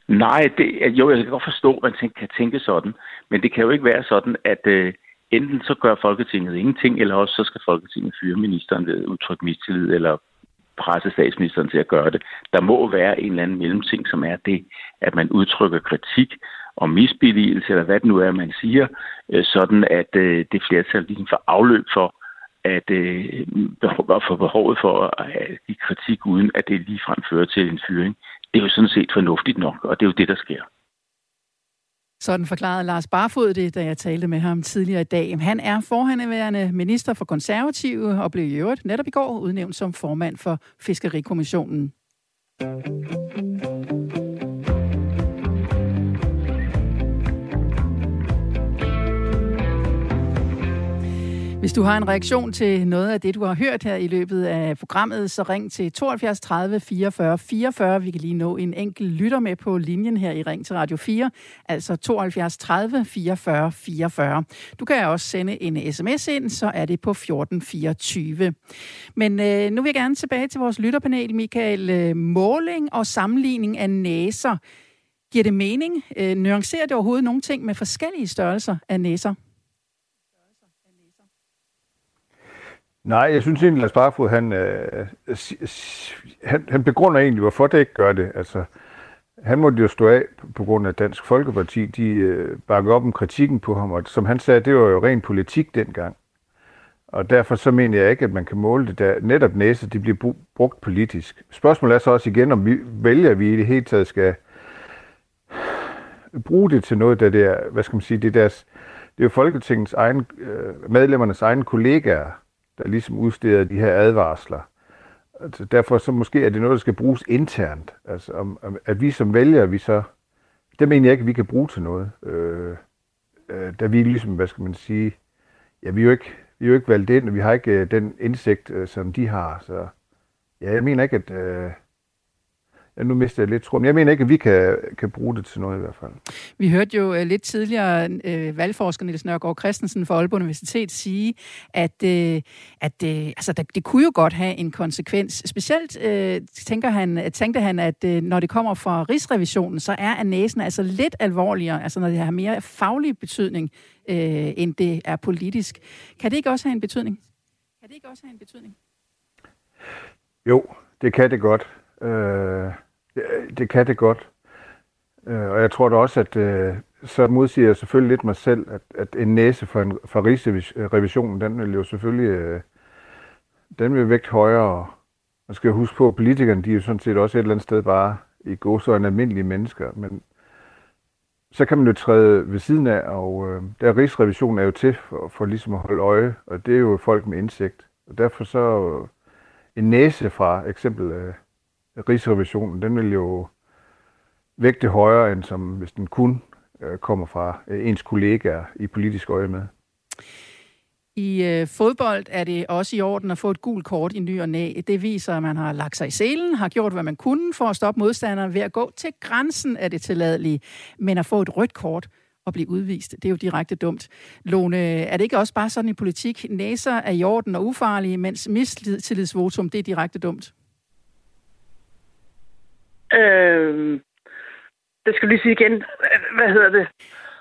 Speaker 11: Nej, det, jo, jeg kan godt forstå, at man tænker, kan tænke sådan. Men det kan jo ikke være sådan, at øh, enten så gør Folketinget ingenting, eller også så skal Folketinget fyre ministeren ved udtryk mistillid, eller presse statsministeren til at gøre det. Der må være en eller anden mellemting, som er det, at man udtrykker kritik og misbilligelse, eller hvad det nu er, man siger, øh, sådan at øh, det flertal ligesom får afløb for, at øh, for behovet for at give kritik, uden at det ligefrem fører til en fyring. Det er jo sådan set fornuftigt nok, og det er jo det, der sker.
Speaker 1: Sådan forklarede Lars Barfod det, da jeg talte med ham tidligere i dag. Han er forhandeværende minister for konservative og blev i øvrigt netop i går udnævnt som formand for Fiskerikommissionen. Hvis du har en reaktion til noget af det, du har hørt her i løbet af programmet, så ring til 72 30 44 44. Vi kan lige nå en enkelt lytter med på linjen her i Ring til Radio 4, altså 72 30 44 44. Du kan også sende en sms ind, så er det på 1424. Men øh, nu vil jeg gerne tilbage til vores lytterpanel, Michael. Øh, måling og sammenligning af næser. Giver det mening? Øh, nuancerer det overhovedet nogle ting med forskellige størrelser af næser?
Speaker 3: Nej, jeg synes egentlig, at Lars Barfod, han, øh, han, han begrunder egentlig, hvorfor det ikke gør det. Altså, han måtte jo stå af på grund af Dansk Folkeparti. De øh, bakkede op om kritikken på ham, og som han sagde, det var jo ren politik dengang. Og derfor så mener jeg ikke, at man kan måle det der. Netop næse, de bliver brugt politisk. Spørgsmålet er så også igen, om vi vælger, at vi i det hele taget skal bruge det til noget, der det er, hvad skal man sige, det er, deres, det er jo Folketingets egen, øh, medlemmernes egen kollegaer, der ligesom udsteder de her advarsler. Altså, derfor så måske er det noget, der skal bruges internt. Altså, om, om, at vi som vælger, vi så, det mener jeg ikke, at vi kan bruge til noget. Øh, øh, da vi ligesom, hvad skal man sige, ja, vi er jo ikke, vi er jo ikke valgt ind, og vi har ikke øh, den indsigt, øh, som de har. Så ja, jeg mener ikke, at, øh, nu mister jeg lidt tråden. Jeg mener ikke, at vi kan, kan bruge det til noget i hvert fald.
Speaker 1: Vi hørte jo uh, lidt tidligere uh, valgforsker Niels Nørgaard Christensen fra Aalborg Universitet sige, at, uh, at uh, altså, der, det kunne jo godt have en konsekvens. Specielt uh, tænker han, tænkte han, at uh, når det kommer fra Rigsrevisionen, så er næsen altså lidt alvorligere, altså når det har mere faglig betydning, uh, end det er politisk. Kan det ikke også have en betydning? Kan det ikke også have en betydning?
Speaker 3: Jo, det kan det godt. Øh, det kan det godt. Øh, og jeg tror da også, at øh, så modsiger jeg selvfølgelig lidt mig selv, at, at en næse for, en, for Rigsrevisionen, den vil jo selvfølgelig, øh, den vil vægt højere man skal huske på, at politikerne, de er jo sådan set også et eller andet sted bare i en almindelige mennesker, men så kan man jo træde ved siden af, og øh, der Rigsrevisionen er jo til for, for ligesom at holde øje, og det er jo folk med indsigt. Og derfor så øh, en næse fra eksempel øh, Rigsrevisionen, den vil jo vægte højere, end som hvis den kun øh, kommer fra øh, ens kollegaer i politisk øje med.
Speaker 1: I øh, fodbold er det også i orden at få et gult kort i ny og næ. Det viser, at man har lagt sig i selen, har gjort, hvad man kunne for at stoppe modstanderen ved at gå til grænsen af det tilladelige. Men at få et rødt kort og blive udvist, det er jo direkte dumt. Lone, er det ikke også bare sådan i politik? Næser er i orden og ufarlige, mens mistillidsvotum, det er direkte dumt?
Speaker 2: Øh, det skal lige sige igen. Hvad hedder det?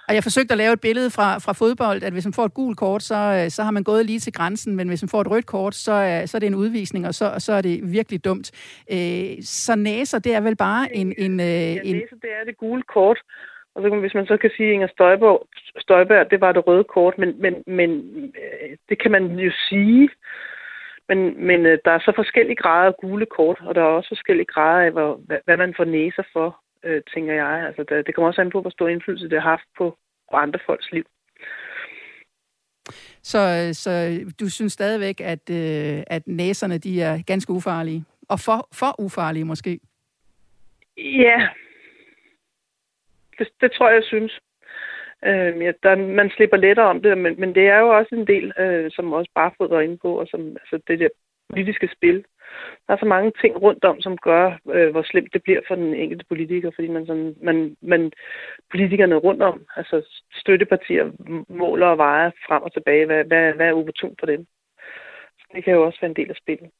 Speaker 1: Og jeg forsøgte at lave et billede fra, fra fodbold, at hvis man får et gult kort, så, øh, så har man gået lige til grænsen, men hvis man får et rødt kort, så, øh, så er det en udvisning, og så, så er det virkelig dumt. Øh, så næser, det er vel bare en... en,
Speaker 2: øh, ja, en... næser, det er det gule kort. Og så, hvis man så kan sige, at Inger Støjberg, Støjberg, det var det røde kort, men, men, men det kan man jo sige. Men, men der er så forskellige grader af gule kort, og der er også forskellige grader af, hvor, hvad, hvad man får næser for øh, tænker jeg. Altså, det, det kommer også an på, hvor stor indflydelse det har haft på, på andre folks liv.
Speaker 1: Så, så du synes stadigvæk, at, øh, at næserne de er ganske ufarlige? Og for, for ufarlige måske?
Speaker 2: Ja, det, det tror jeg, jeg synes. Øh, ja, der, man slipper lettere om det, men, men det er jo også en del, øh, som også bare fået ind på, og som altså det der politiske spil, der er så mange ting rundt om, som gør, øh, hvor slemt det bliver for den enkelte politiker, fordi man, sådan, man, man politikerne rundt om, altså støttepartier, måler og vejer frem og tilbage, hvad, hvad, hvad er opportunt for dem. Så det kan jo også være en del af spillet.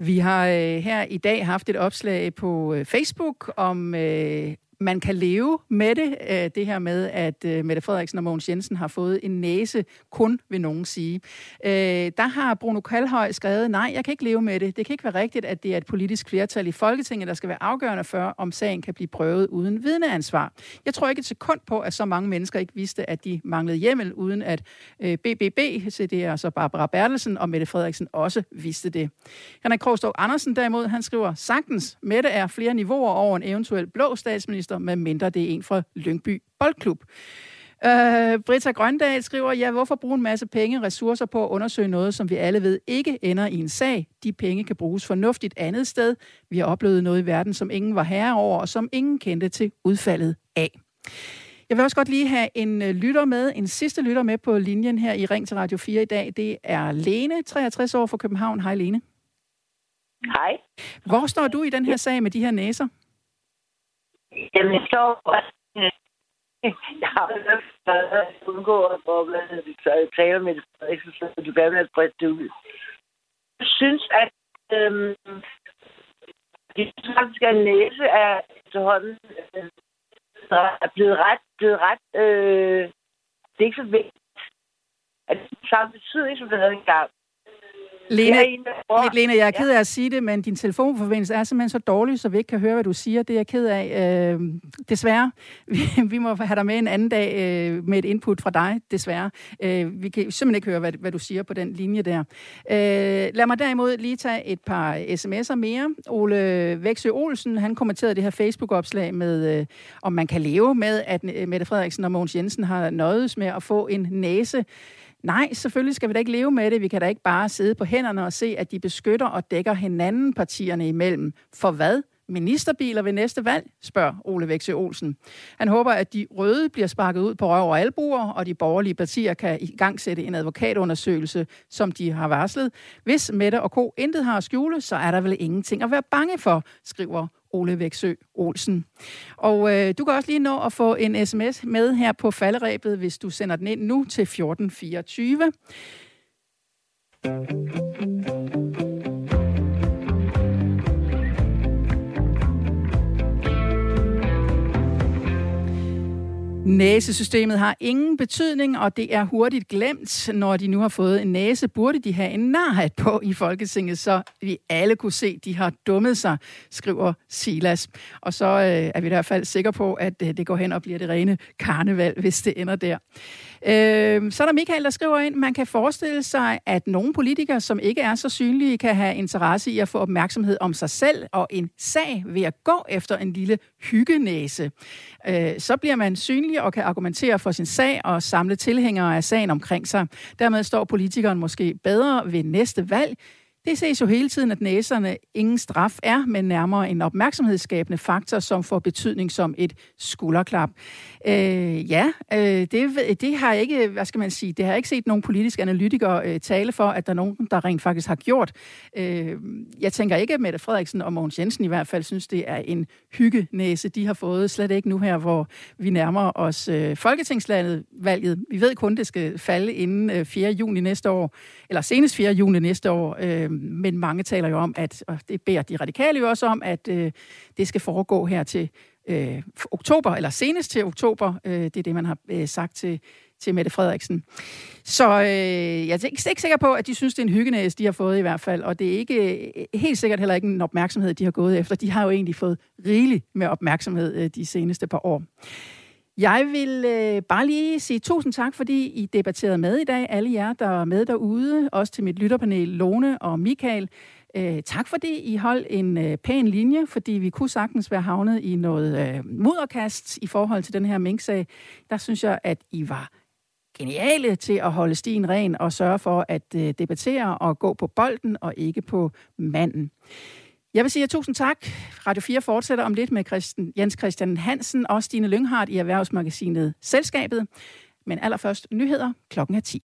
Speaker 1: Vi har øh, her i dag haft et opslag på øh, Facebook om øh, man kan leve med det, øh, det her med, at øh, Mette Frederiksen og Mogens Jensen har fået en næse, kun vil nogen sige. Øh, der har Bruno Kalhøj skrevet, nej, jeg kan ikke leve med det. Det kan ikke være rigtigt, at det er et politisk flertal i Folketinget, der skal være afgørende for, om sagen kan blive prøvet uden vidneansvar. Jeg tror ikke et sekund på, at så mange mennesker ikke vidste, at de manglede hjemmel, uden at BBB, så det er altså Barbara Bertelsen og Mette Frederiksen også vidste det. Henrik Krogstov Andersen derimod, han skriver, sagtens, Mette er flere niveauer over en eventuel blå statsminister, statsminister, med mindre det er en fra Lyngby Boldklub. Øh, Britta Grøndal skriver, ja, hvorfor bruge en masse penge og ressourcer på at undersøge noget, som vi alle ved ikke ender i en sag? De penge kan bruges fornuftigt andet sted. Vi har oplevet noget i verden, som ingen var herre over, og som ingen kendte til udfaldet af. Jeg vil også godt lige have en øh, lytter med, en sidste lytter med på linjen her i Ring til Radio 4 i dag. Det er Lene, 63 år fra København. Hej Lene.
Speaker 12: Hej.
Speaker 1: Hvor står du i den her sag med de her næser?
Speaker 12: Jamen, jeg står øh, jeg har jo undgå at tale med det, så du gerne vil bredt det ud. Jeg synes, at øhm, det faktisk er næse af efterhånden øh, er blevet ret, blevet ret øh, det er ikke så vigtigt. At det samme betydning, som det havde engang.
Speaker 1: Lena, ja, Lena, jeg er ked af at sige det, men din telefonforbindelse er simpelthen så dårlig, så vi ikke kan høre, hvad du siger. Det er jeg ked af. Øh, desværre. Vi, vi må have dig med en anden dag øh, med et input fra dig, desværre. Øh, vi kan simpelthen ikke høre, hvad, hvad du siger på den linje der. Øh, lad mig derimod lige tage et par sms'er mere. Ole Væksø Olsen, han kommenterede det her Facebook-opslag med, øh, om man kan leve med, at Mette Frederiksen og Mogens Jensen har nøjes med at få en næse Nej, selvfølgelig skal vi da ikke leve med det. Vi kan da ikke bare sidde på hænderne og se, at de beskytter og dækker hinanden partierne imellem. For hvad? Ministerbiler ved næste valg, spørger Ole Væksø Olsen. Han håber, at de røde bliver sparket ud på røv og albuer, og de borgerlige partier kan i gang sætte en advokatundersøgelse, som de har varslet. Hvis Mette og Ko intet har at skjule, så er der vel ingenting at være bange for, skriver Ole Væksø Olsen. Og øh, du kan også lige nå at få en sms med her på falderæbet, hvis du sender den ind nu til 1424. Næsesystemet har ingen betydning, og det er hurtigt glemt. Når de nu har fået en næse, burde de have en narhat på i Folketinget, så vi alle kunne se, at de har dummet sig, skriver Silas. Og så øh, er vi i hvert fald sikre på, at øh, det går hen og bliver det rene karneval, hvis det ender der. Øh, så er der Michael, der skriver ind, man kan forestille sig, at nogle politikere, som ikke er så synlige, kan have interesse i at få opmærksomhed om sig selv og en sag ved at gå efter en lille hyggenæse. Øh, så bliver man synlig og kan argumentere for sin sag og samle tilhængere af sagen omkring sig. Dermed står politikeren måske bedre ved næste valg, det ses jo hele tiden, at næserne ingen straf er, men nærmere en opmærksomhedsskabende faktor, som får betydning som et skulderklap. Øh, ja, øh, det, det har ikke, hvad skal man sige, det har ikke set nogen politiske analytikere øh, tale for, at der er nogen, der rent faktisk har gjort. Øh, jeg tænker ikke, at Mette Frederiksen og Mogens Jensen i hvert fald synes, det er en hyggenæse, de har fået. Slet ikke nu her, hvor vi nærmer os øh, Folketingslandet valget. Vi ved kun, det skal falde inden øh, 4. juni næste år, eller senest 4. juni næste år. Øh, Øh, men mange taler jo om, at, og det beder de radikale jo også om, at øh, det skal foregå her til øh, oktober, eller senest til oktober. Øh, det er det, man har øh, sagt til, til Mette Frederiksen. Så øh, jeg er ikke, ikke sikker på, at de synes, det er en hyggenæs, de har fået i hvert fald, og det er ikke øh, helt sikkert heller ikke en opmærksomhed, de har gået efter. De har jo egentlig fået rigeligt med opmærksomhed øh, de seneste par år. Jeg vil øh, bare lige sige tusind tak, fordi I debatterede med i dag, alle jer, der er med derude, også til mit lytterpanel Lone og Michael. Øh, tak fordi I holdt en øh, pæn linje, fordi vi kunne sagtens være havnet i noget øh, mudderkast i forhold til den her minksag. Der synes jeg, at I var geniale til at holde stien ren og sørge for at øh, debattere og gå på bolden og ikke på manden. Jeg vil sige jer tusind tak. Radio 4 fortsætter om lidt med Christen, Jens Christian Hansen og Stine Lynghardt i Erhvervsmagasinet Selskabet. Men allerførst nyheder klokken er 10.